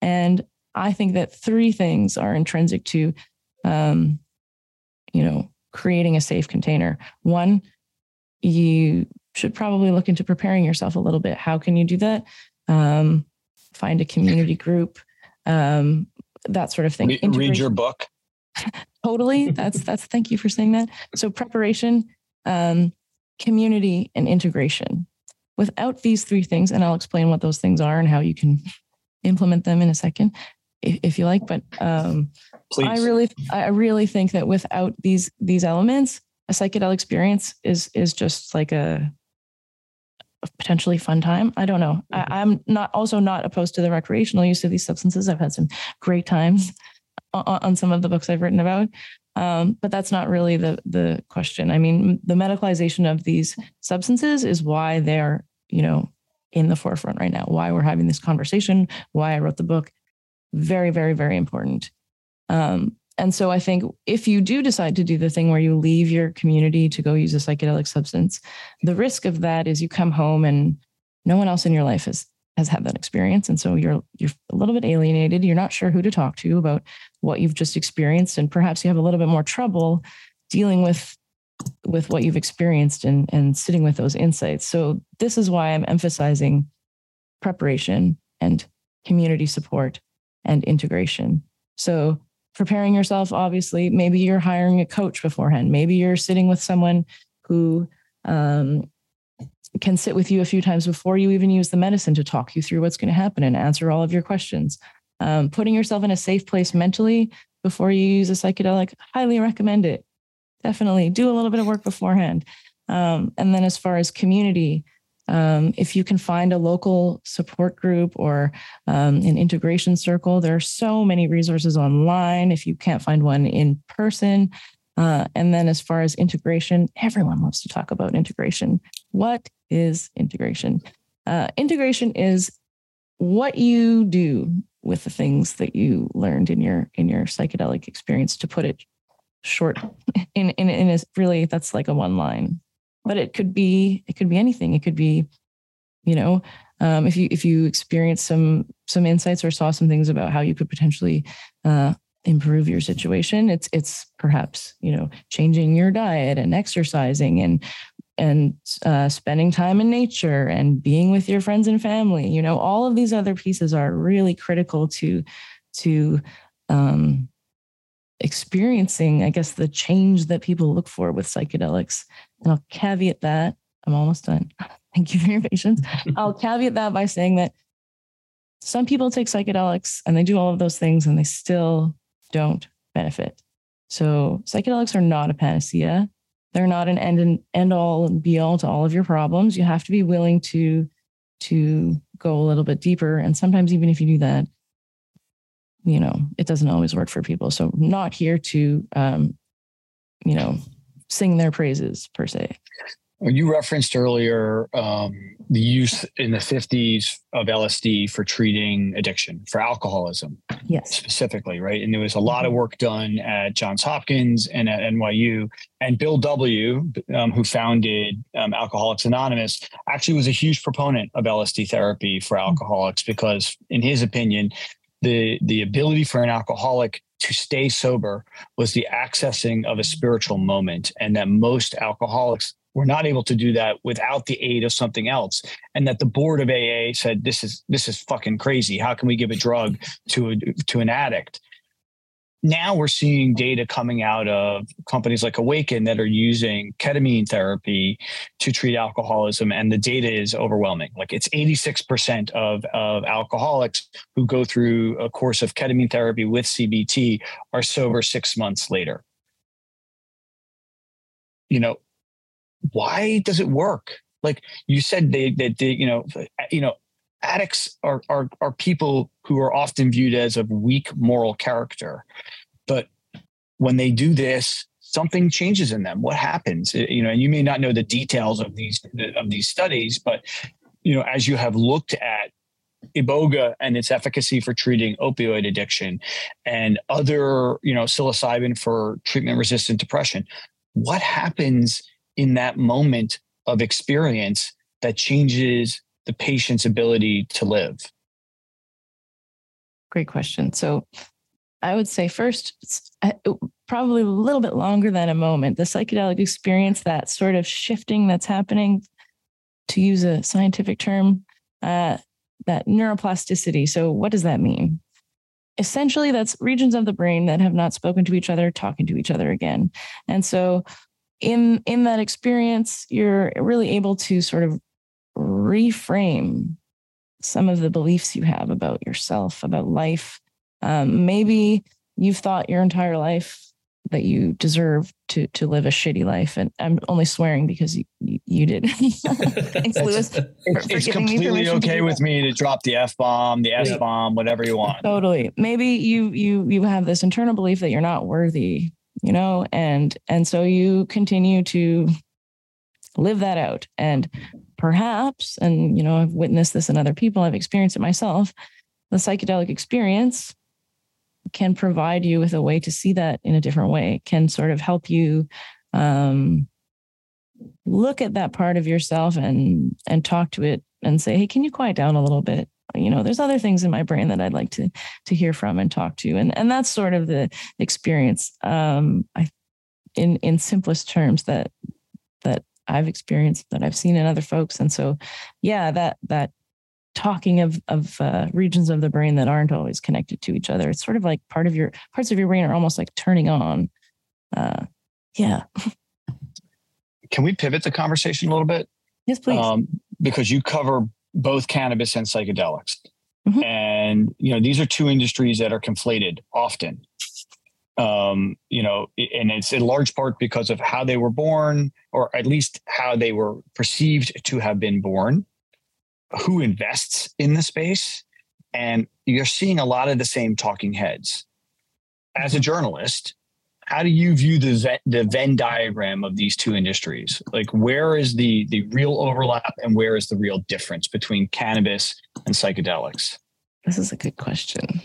And I think that three things are intrinsic to, um, you know, creating a safe container. One, you should probably look into preparing yourself a little bit. How can you do that? Um, find a community group, um, that sort of thing. Read, read your book totally. That's that's thank you for saying that. So preparation, um, community, and integration. Without these three things, and I'll explain what those things are and how you can implement them in a second, if, if you like. But um, I really, I really think that without these these elements, a psychedelic experience is is just like a potentially fun time. I don't know. Mm-hmm. I, am not also not opposed to the recreational use of these substances. I've had some great times on, some of the books I've written about. Um, but that's not really the the question. I mean, the medicalization of these substances is why they're you know in the forefront right now. Why we're having this conversation. Why I wrote the book. Very, very, very important. Um, and so I think if you do decide to do the thing where you leave your community to go use a psychedelic substance, the risk of that is you come home and no one else in your life has has had that experience. And so you're you're a little bit alienated. You're not sure who to talk to about what you've just experienced. And perhaps you have a little bit more trouble dealing with with what you've experienced and, and sitting with those insights. So this is why I'm emphasizing preparation and community support and integration. So preparing yourself, obviously, maybe you're hiring a coach beforehand. Maybe you're sitting with someone who um, can sit with you a few times before you even use the medicine to talk you through what's going to happen and answer all of your questions. Um, putting yourself in a safe place mentally before you use a psychedelic, highly recommend it. Definitely do a little bit of work beforehand. Um, and then, as far as community, um, if you can find a local support group or um, an integration circle, there are so many resources online. If you can't find one in person, uh, and then as far as integration, everyone loves to talk about integration. What is integration? Uh, integration is what you do with the things that you learned in your in your psychedelic experience. To put it short, in in in a really that's like a one line but it could be it could be anything it could be you know um, if you if you experience some some insights or saw some things about how you could potentially uh, improve your situation it's it's perhaps you know changing your diet and exercising and and uh, spending time in nature and being with your friends and family you know all of these other pieces are really critical to to um, experiencing, I guess, the change that people look for with psychedelics. And I'll caveat that. I'm almost done. Thank you for your patience. I'll caveat that by saying that some people take psychedelics and they do all of those things and they still don't benefit. So psychedelics are not a panacea. They're not an end and end all and be all to all of your problems. You have to be willing to to go a little bit deeper. And sometimes even if you do that, you know, it doesn't always work for people. So not here to, um, you know, sing their praises per se. You referenced earlier um, the use in the 50s of LSD for treating addiction, for alcoholism, yes, specifically, right? And there was a lot of mm-hmm. work done at Johns Hopkins and at NYU. And Bill W., um, who founded um, Alcoholics Anonymous, actually was a huge proponent of LSD therapy for mm-hmm. alcoholics because, in his opinion, the the ability for an alcoholic to stay sober was the accessing of a spiritual moment and that most alcoholics were not able to do that without the aid of something else and that the board of AA said this is this is fucking crazy how can we give a drug to a, to an addict now we're seeing data coming out of companies like Awakn that are using ketamine therapy to treat alcoholism, and the data is overwhelming. Like it's 86% of, of alcoholics who go through a course of ketamine therapy with CBT are sober six months later. You know, why does it work? Like you said, they that they, you know, uh, you know, addicts are, are are people who are often viewed as of weak moral character. But when they do this something changes in them. What happens? Uh, you know and you may not know the details of these of these studies but you know as you have looked at iboga and its efficacy for treating opioid addiction and other you know psilocybin for treatment resistant depression what happens in that moment of experience that changes the patient's ability to live? Great question. So I would say first, uh, probably a little bit longer than a moment. The psychedelic experience, that sort of shifting that's happening, to use a scientific term, uh, that neuroplasticity. So, what does that mean? Essentially, that's regions of the brain that have not spoken to each other talking to each other again. And so, in in that experience, you're really able to sort of reframe some of the beliefs you have about yourself, about life. Um, maybe you've thought your entire life that you deserve to to live a shitty life. And I'm only swearing because you you, did. Thanks, Lewis. it's, it's completely okay with me to drop the f bomb, the s bomb, whatever you want. Totally. Maybe you you you have this internal belief that you're not worthy, you know, and and so you continue to live that out. And perhaps, and you know, I've witnessed this in other people, I've experienced it myself. The psychedelic experience can provide you with a way to see that in a different way, can sort of help you um, look at that part of yourself and and talk to it and say, hey, can you quiet down a little bit? You know, there's other things in my brain that I'd like to to hear from and talk to, and and that's sort of the experience. Um, I, in in simplest terms, that that I've experienced, that I've seen in other folks, and so, yeah, that that talking of of uh, regions of the brain that aren't always connected to each other. It's sort of like part of your parts of your brain are almost like turning on. Uh, yeah. Can we pivot the conversation a little bit? Yes, please. Um, because you cover both cannabis and psychedelics, mm-hmm. and you know these are two industries that are conflated often. Um, you know, and it's in large part because of how they were born, or at least how they were perceived to have been born who invests in the space. And you're seeing a lot of the same talking heads. As a mm-hmm. journalist, how do you view the the Venn diagram of these two industries? Like, where is the the real overlap, and where is the real difference between cannabis and psychedelics? This is a good question.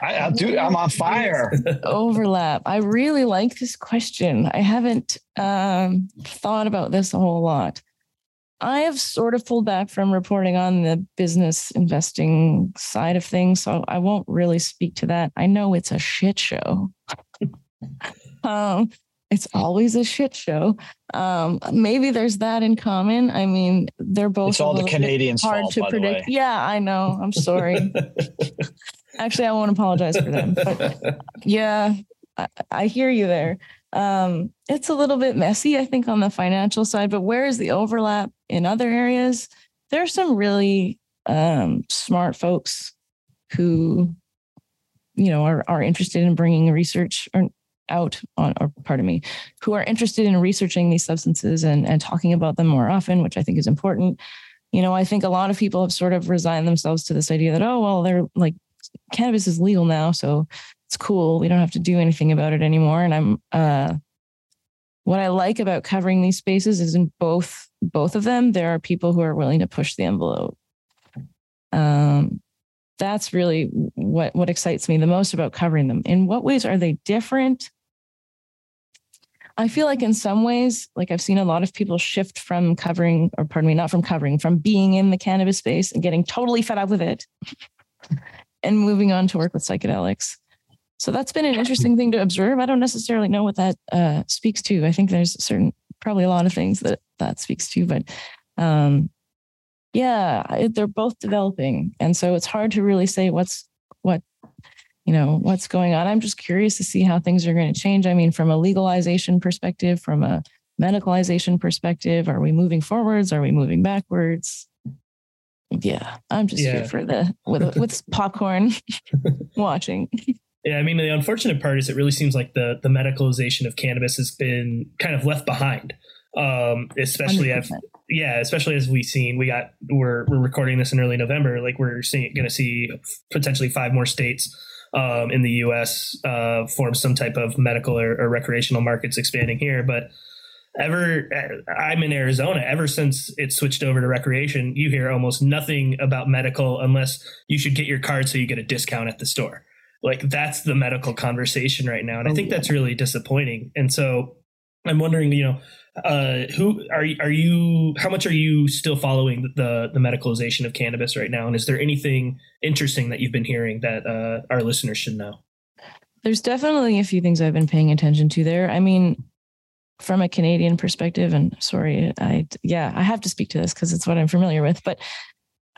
I, will do. I'm on fire. Overlap. I really like this question. I haven't um, thought about this a whole lot. I have sort of pulled back from reporting on the business investing side of things, so I won't really speak to that. I know it's a shit show. Um, it's always a shit show. Um, maybe there's that in common. I mean, they're both it's all the Canadians hard fault, to predict. Yeah, I know. I'm sorry. Actually, I won't apologize for them. But yeah, I, I hear you there. Um, it's a little bit messy, I think, on the financial side, but where is the overlap in other areas? There are some really um, smart folks who, you know, are, are interested in bringing research or out on, or pardon me, who are interested in researching these substances and, and talking about them more often, which I think is important. You know, I think a lot of people have sort of resigned themselves to this idea that, oh, well, they're like, cannabis is legal now. So it's cool. We don't have to do anything about it anymore. And I'm uh, what I like about covering these spaces is in both both of them, there are people who are willing to push the envelope. Um, that's really what what excites me the most about covering them. In what ways are they different? I feel like in some ways, like I've seen a lot of people shift from covering, or pardon me, not from covering, from being in the cannabis space and getting totally fed up with it and moving on to work with psychedelics. So that's been an interesting thing to observe. I don't necessarily know what that uh, speaks to. I think there's certain, probably a lot of things that that speaks to, but um, yeah, it, they're both developing, and so it's hard to really say what's what you know what's going on. I'm just curious to see how things are going to change. I mean, from a legalization perspective, from a medicalization perspective, are we moving forwards? Are we moving backwards? Yeah, I'm just yeah. here for the with with popcorn watching. Yeah, I mean the unfortunate part is it really seems like the the medicalization of cannabis has been kind of left behind. Um, especially as yeah, especially as we've seen, we got we're we're recording this in early November. Like we're seeing going to see potentially five more states um, in the U.S. Uh, form some type of medical or, or recreational markets expanding here, but ever i'm in arizona ever since it switched over to recreation you hear almost nothing about medical unless you should get your card so you get a discount at the store like that's the medical conversation right now and i think that's really disappointing and so i'm wondering you know uh, who are are you how much are you still following the the medicalization of cannabis right now? And is there anything interesting that you've been hearing that uh, our listeners should know? There's definitely a few things i've been paying attention to there. I mean from a canadian perspective and sorry i yeah i have to speak to this because it's what i'm familiar with but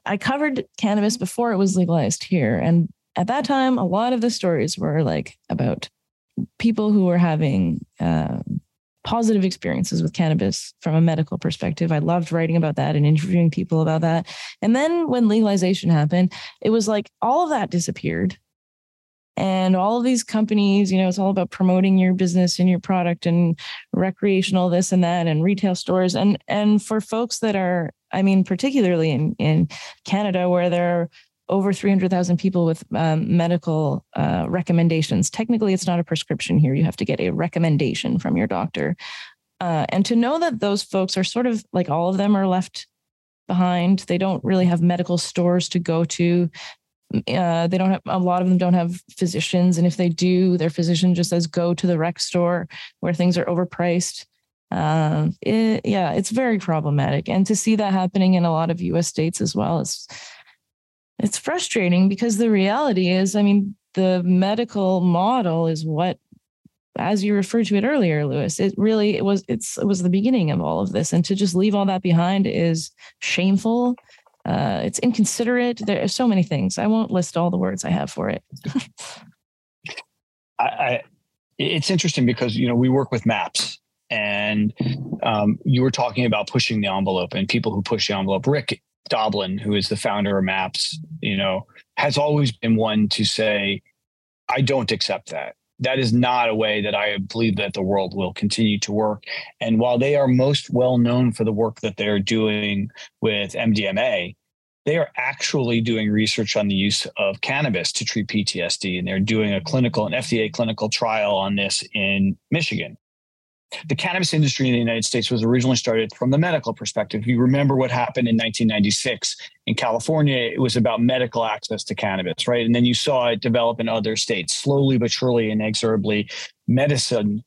i covered cannabis before it was legalized here. And at that time, a lot of the stories were like about people who were having uh, positive experiences with cannabis from a medical perspective. I loved writing about that and interviewing people about that. And then when legalization happened, it was like all of that disappeared. and all of these companies you know it's all about promoting your business and your product and recreational this and that and retail stores and and for folks that are i mean particularly in in canada where there are over 300,000 people with um, medical uh, recommendations. Technically, it's not a prescription here. You have to get a recommendation from your doctor. Uh, and to know that those folks are sort of like all of them are left behind. They don't really have medical stores to go to. Uh, they don't have a lot of them don't have physicians, and if they do, their physician just says go to the rec store where things are overpriced. Uh, it, yeah, it's very problematic, and to see that happening in a lot of U.S. states as well is it's frustrating because the reality is, I mean, the medical model is what as you referred to it earlier, Lewis, it really it was it's it was the beginning of all of this, and to just leave all that behind is shameful. Uh, it's inconsiderate. There are so many things. I won't list all the words I have for it. I, I, it's interesting because you know we work with maps, and um, you were talking about pushing the envelope and people who push the envelope. Rick Doblin, who is the founder of Maps, you know, has always been one to say, "I don't accept that." that is not a way that I believe that the world will continue to work. And while they are most well known for the work that they're doing with MDMA, they are actually doing research on the use of cannabis to treat PTSD. And they're doing a clinical, an FDA clinical trial on this in Michigan the cannabis industry in the United States was originally started from the medical perspective. You remember what happened in 1996 in California, it was about medical access to cannabis, right? And then you saw it develop in other states. Slowly but surely, inexorably, medicine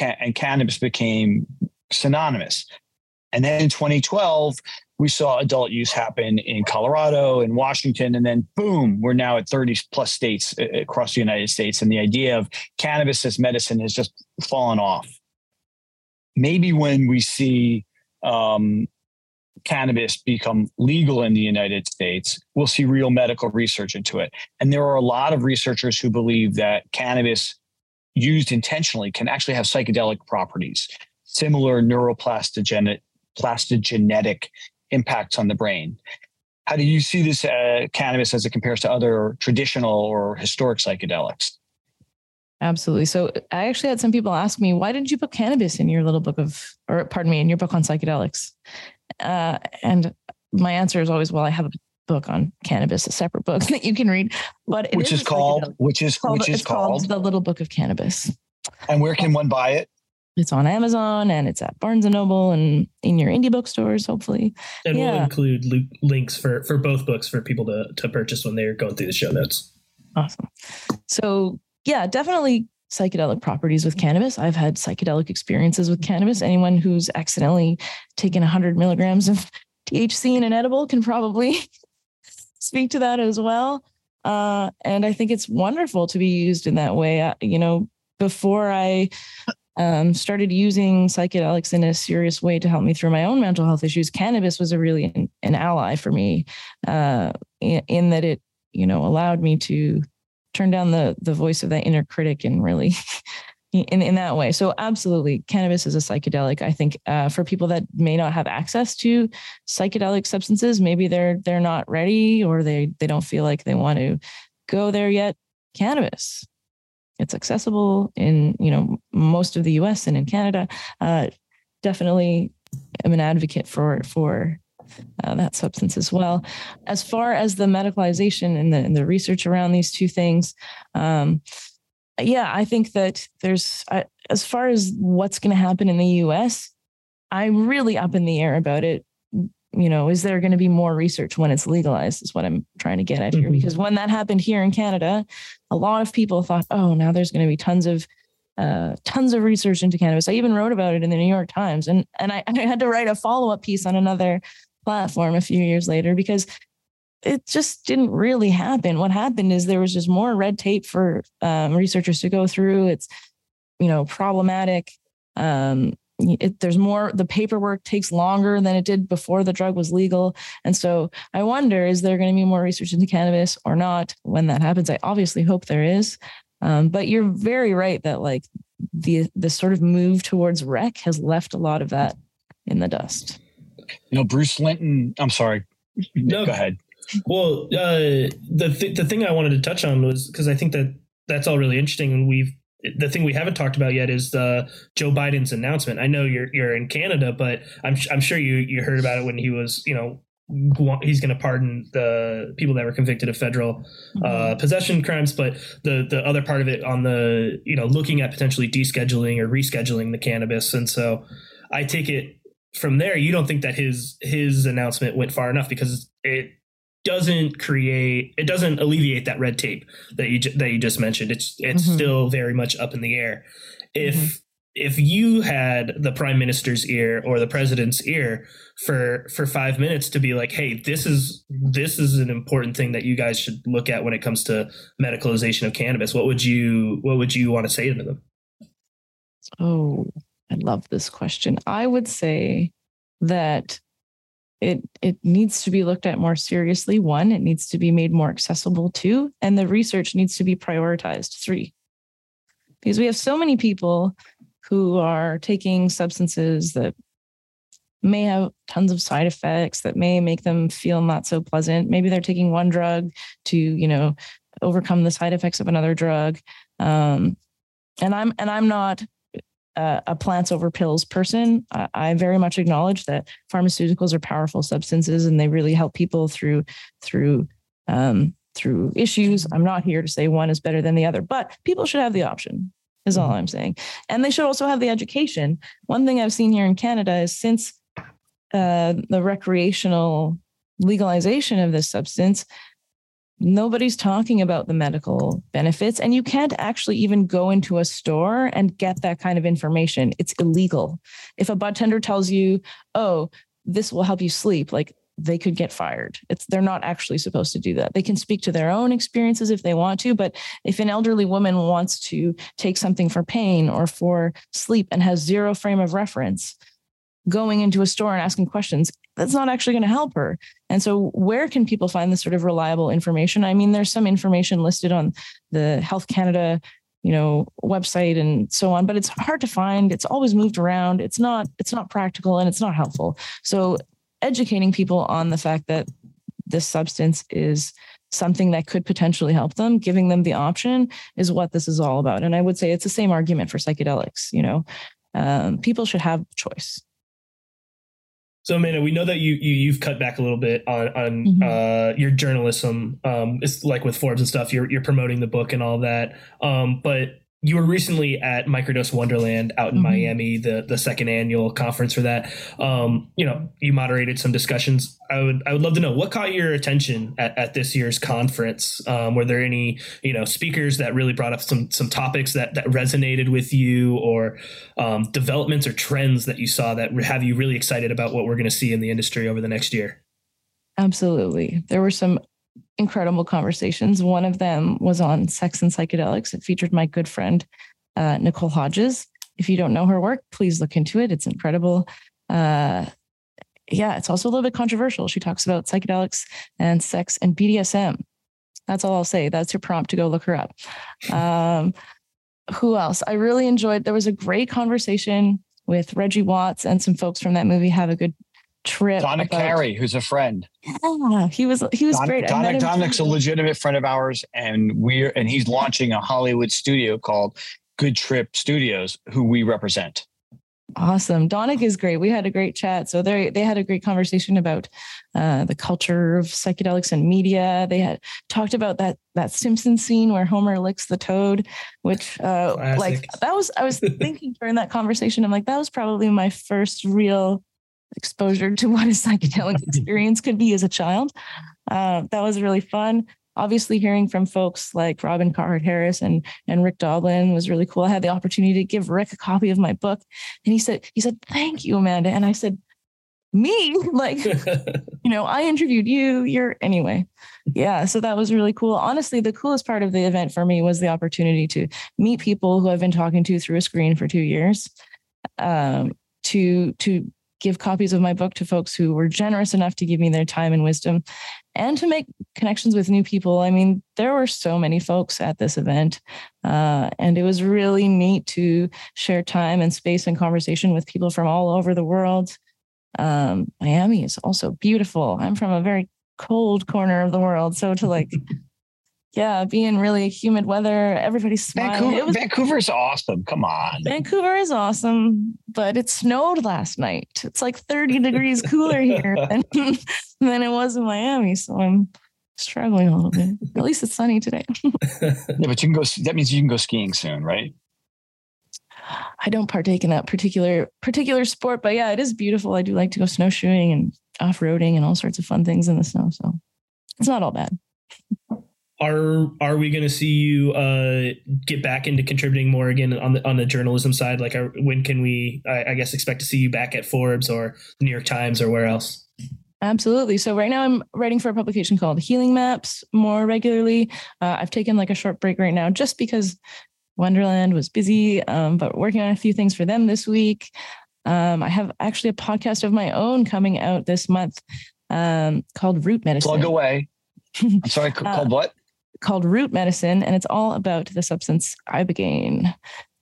and cannabis became synonymous. And then in 2012, we saw adult use happen in Colorado and Washington. And then, boom, we're now at 30 plus states uh, across the United States. And the idea of cannabis as medicine has just fallen off maybe when we see um, cannabis become legal in the United States, we'll see real medical research into it. And there are a lot of researchers who believe that cannabis used intentionally can actually have psychedelic properties, similar neuroplastogenetic plastogenetic impacts on the brain. How do you see this uh, cannabis as it compares to other traditional or historic psychedelics? Absolutely. So I actually had some people ask me, why didn't you put cannabis in your little book of, or pardon me, in your book on psychedelics? Uh, and my answer is always, well, I have a book on cannabis, a separate book that you can read, but which is, is called, which is, called, which is called, called the little book of cannabis. And where can one buy it? It's on Amazon and it's at Barnes and Noble and in your indie bookstores, hopefully. And yeah. we'll include links for for both books for people to to purchase when they're going through the show notes. Awesome. So yeah, definitely psychedelic properties with cannabis. I've had psychedelic experiences with cannabis. Anyone who's accidentally taken 100 milligrams of THC in an edible can probably speak to that as well. Uh, and I think it's wonderful to be used in that way. You know, before I um, started using psychedelics in a serious way to help me through my own mental health issues, cannabis was a really an, an ally for me uh, in, in that it, you know, allowed me to turn down the the voice of that inner critic and really in, in that way. So absolutely, cannabis is a psychedelic. I think uh, for people that may not have access to psychedelic substances, maybe they're they're not ready or they they don't feel like they want to go there yet. Cannabis, it's accessible in you know most of the U.S. and in Canada. Uh, definitely, am an advocate for for uh, that substance as well. As far as the medicalization and the, and the research around these two things, um, yeah, I think that there's, uh, as far as what's going to happen in the US, I'm really up in the air about it. You know, is there going to be more research when it's legalized? Is what I'm trying to get at here. Mm-hmm. Because when that happened here in Canada, a lot of people thought, oh, now there's going to be tons of uh, tons of research into cannabis. I even wrote about it in the New York Times, and and I, I had to write a follow up piece on another platform a few years later because it just didn't really happen. What happened is there was just more red tape for um, researchers to go through. It's, you know, problematic. Um, it, there's more, the paperwork takes longer than it did before the drug was legal. And so I wonder, is there going to be more research into cannabis or not when that happens? I obviously hope there is. Um, but you're very right that like the, the sort of move towards rec has left a lot of that in the dust you know, Bruce Linton. I'm sorry. No, go ahead. Well, uh, the th- the thing I wanted to touch on was because I think that that's all really interesting. And we've the thing we haven't talked about yet is the Joe Biden's announcement. I know you're you're in Canada, but I'm I'm sure you you heard about it when he was you know he's going to pardon the people that were convicted of federal uh, mm-hmm. possession crimes. But the the other part of it on the you know looking at potentially descheduling or rescheduling the cannabis, and so I take it from there. You don't think that his his announcement went far enough because it doesn't create it doesn't alleviate that red tape that you that you just mentioned it's it's mm-hmm. still very much up in the air if mm-hmm. if you had the prime minister's ear or the president's ear for for 5 minutes to be like hey this is this is an important thing that you guys should look at when it comes to medicalization of cannabis what would you what would you want to say to them oh i love this question. I would say that it it needs to be looked at more seriously. One it needs to be made more accessible. Two and the research needs to be prioritized. Three because we have so many people who are taking substances that may have tons of side effects that may make them feel not so pleasant. Maybe they're taking one drug to you know overcome the side effects of another drug. Um, and i'm and i'm not a plants over pills person, I, I, very much acknowledge that pharmaceuticals are powerful substances and they really help people through through um, through issues. I'm not here to say one is better than the other, but people should have the option. Is all I'm saying, and they should also have the education. One thing I've seen here in Canada is since uh, the recreational legalization of this substance, nobody's talking about the medical benefits and you can't actually even go into a store and get that kind of information. It's illegal. If a bud tender tells you oh this will help you sleep like they could get fired. It's they're not actually supposed to do that. They can speak to their own experiences if they want to but if an elderly woman wants to take something for pain or for sleep and has zero frame of reference going into a store and asking questions that's not actually going to help her and so where can people find this sort of reliable information? I mean there's some information listed on the health canada you know website and so on but it's hard to find. It's always moved around. It's not it's not practical and it's not helpful. So educating people on the fact that this substance is something that could potentially help them giving them the option is what this is all about. And i would say it's the same argument for psychedelics you know? Um, people should have choice so Amanda, we know that you, you have cut back a little bit on on mm-hmm. uh, your journalism. Um, it's like with Forbes and stuff. You're you're promoting the book and all that. Um, but you were recently at Microdose Wonderland out in mm-hmm. Miami, the the second annual conference for that. Um, you know, you moderated some discussions. I would I would love to know what caught your attention at, at this year's conference. Um, were there any you know speakers that really brought up some some topics that that resonated with you, or um, developments or trends that you saw that have you really excited about what we're going to see in the industry over the next year? Absolutely, there were some incredible conversations. One of them was on sex and psychedelics. It featured my good friend, uh, Nicole Hodges. If you don't know her work, please look into it. It's incredible. Uh, yeah, it's also a little bit controversial. She talks about psychedelics and sex and BDSM. That's all I'll say. That's your prompt to go look her up. Um, who else? I really enjoyed. There was a great conversation with Reggie Watts and some folks from that movie. Have a good trip. Donna about, Cary, who's a friend. Yeah, he was he was Don, great. Donick, Donick's a legitimate friend of ours, and we're and he's launching a Hollywood studio called Good Trip Studios, who we represent. Awesome. Donick is great. We had a great chat. So they they had a great conversation about uh, the culture of psychedelics and media. They had talked about that that Simpson scene where Homer licks the toad, which uh, like that was I was thinking during that conversation. I'm like that was probably my first real exposure to what a psychedelic experience could be as a child. Uh, that was really fun. Obviously, hearing from folks like Robin Carhart Harris and and Rick Doblin was really cool. I had the opportunity to give Rick a copy of my book, and he said he said thank you, Amanda, and I said me like you know i interviewed you you're anyway yeah so that was really cool honestly the coolest part of the event for me was the opportunity to meet people who i've been talking to through a screen for two years um, to to give copies of my book to folks who were generous enough to give me their time and wisdom and to make connections with new people. I mean, there were so many folks at this event, uh, and it was really neat to share time and space and conversation with people from all over the world. Um, Miami is also beautiful. I'm from a very cold corner of the world. So to like yeah, being really humid weather, everybody's smiling. Vancouver, was, Vancouver's awesome. Come on. Vancouver is awesome, but it snowed last night. It's like 30 degrees cooler here than, than it was in Miami. So I'm struggling a little bit. At least it's sunny today. yeah, but you can go, that means you can go skiing soon, right? I don't partake in that particular particular sport, but yeah, it is beautiful. I do like to go snowshoeing and off-roading and all sorts of fun things in the snow. So it's not all bad. Are are we going to see you uh, get back into contributing more again on the on the journalism side? Like, are, when can we, I, I guess, expect to see you back at Forbes or the New York Times or where else? Absolutely. So right now I'm writing for a publication called Healing Maps more regularly. Uh, I've taken like a short break right now just because Wonderland was busy, um, but working on a few things for them this week. Um, I have actually a podcast of my own coming out this month um, called Root Medicine. Plug away. I'm sorry, called uh, what? Called Root Medicine, and it's all about the substance ibogaine.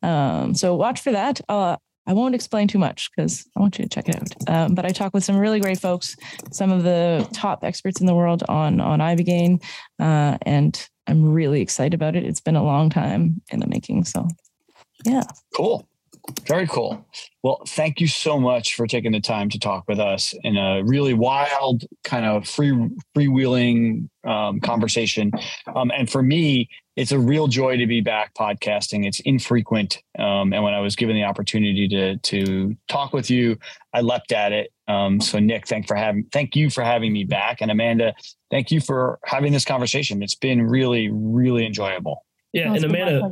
Um, so watch for that. Uh, I won't explain too much because I want you to check it out. Um, but I talk with some really great folks, some of the top experts in the world on on ibogaine, uh, and I'm really excited about it. It's been a long time in the making, so yeah. Cool. Very cool. Well, thank you so much for taking the time to talk with us in a really wild, kind of free freewheeling um, conversation. Um, and for me, it's a real joy to be back podcasting. It's infrequent, um, and when I was given the opportunity to to talk with you, I leapt at it. Um, so, Nick, thank for having thank you for having me back, and Amanda, thank you for having this conversation. It's been really, really enjoyable. Yeah, and Amanda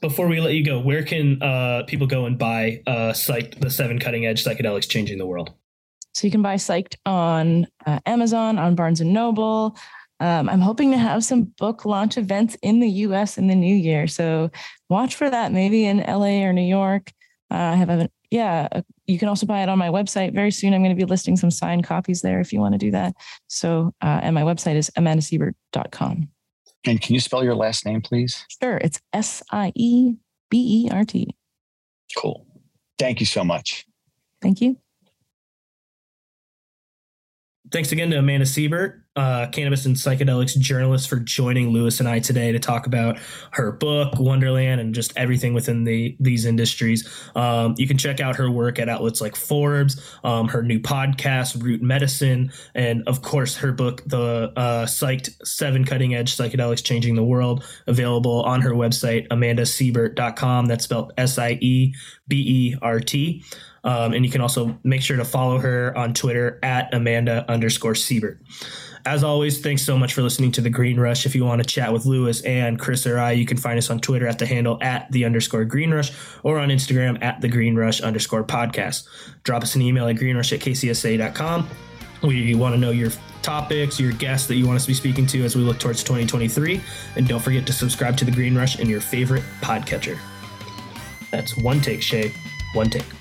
before we let you go, where can uh, people go and buy uh, Psyched, the seven cutting edge psychedelics changing the world? So you can buy Psyched on uh, Amazon, on Barnes and Noble. Um, I'm hoping to have some book launch events in the US in the new year. So watch for that, maybe in LA or New York. Uh, I have a, yeah, uh, you can also buy it on my website. Very soon, I'm going to be listing some signed copies there if you want to do that. So, uh, and my website is amandasiebert.com. And can you spell your last name, please? Sure. It's S I E B E R T. Cool. Thank you so much. Thank you. Thanks again to Amanda Siebert, uh, cannabis and psychedelics journalist, for joining Lewis and I today to talk about her book Wonderland and just everything within the these industries. Um, you can check out her work at outlets like Forbes, um, her new podcast Root Medicine, and of course her book The uh, Psyched Seven Cutting Edge Psychedelics Changing the World, available on her website amandasiebert.com. That's spelled S I E B E R T. Um, and you can also make sure to follow her on Twitter at Amanda underscore Siebert. As always, thanks so much for listening to the Green Rush. If you want to chat with Lewis and Chris or I, you can find us on Twitter at the handle at the underscore Green Rush or on Instagram at the Green Rush underscore podcast. Drop us an email at greenrush at kcsa.com. We want to know your topics, your guests that you want us to be speaking to as we look towards 2023. And don't forget to subscribe to the Green Rush in your favorite podcatcher. That's one take, Shay. One take.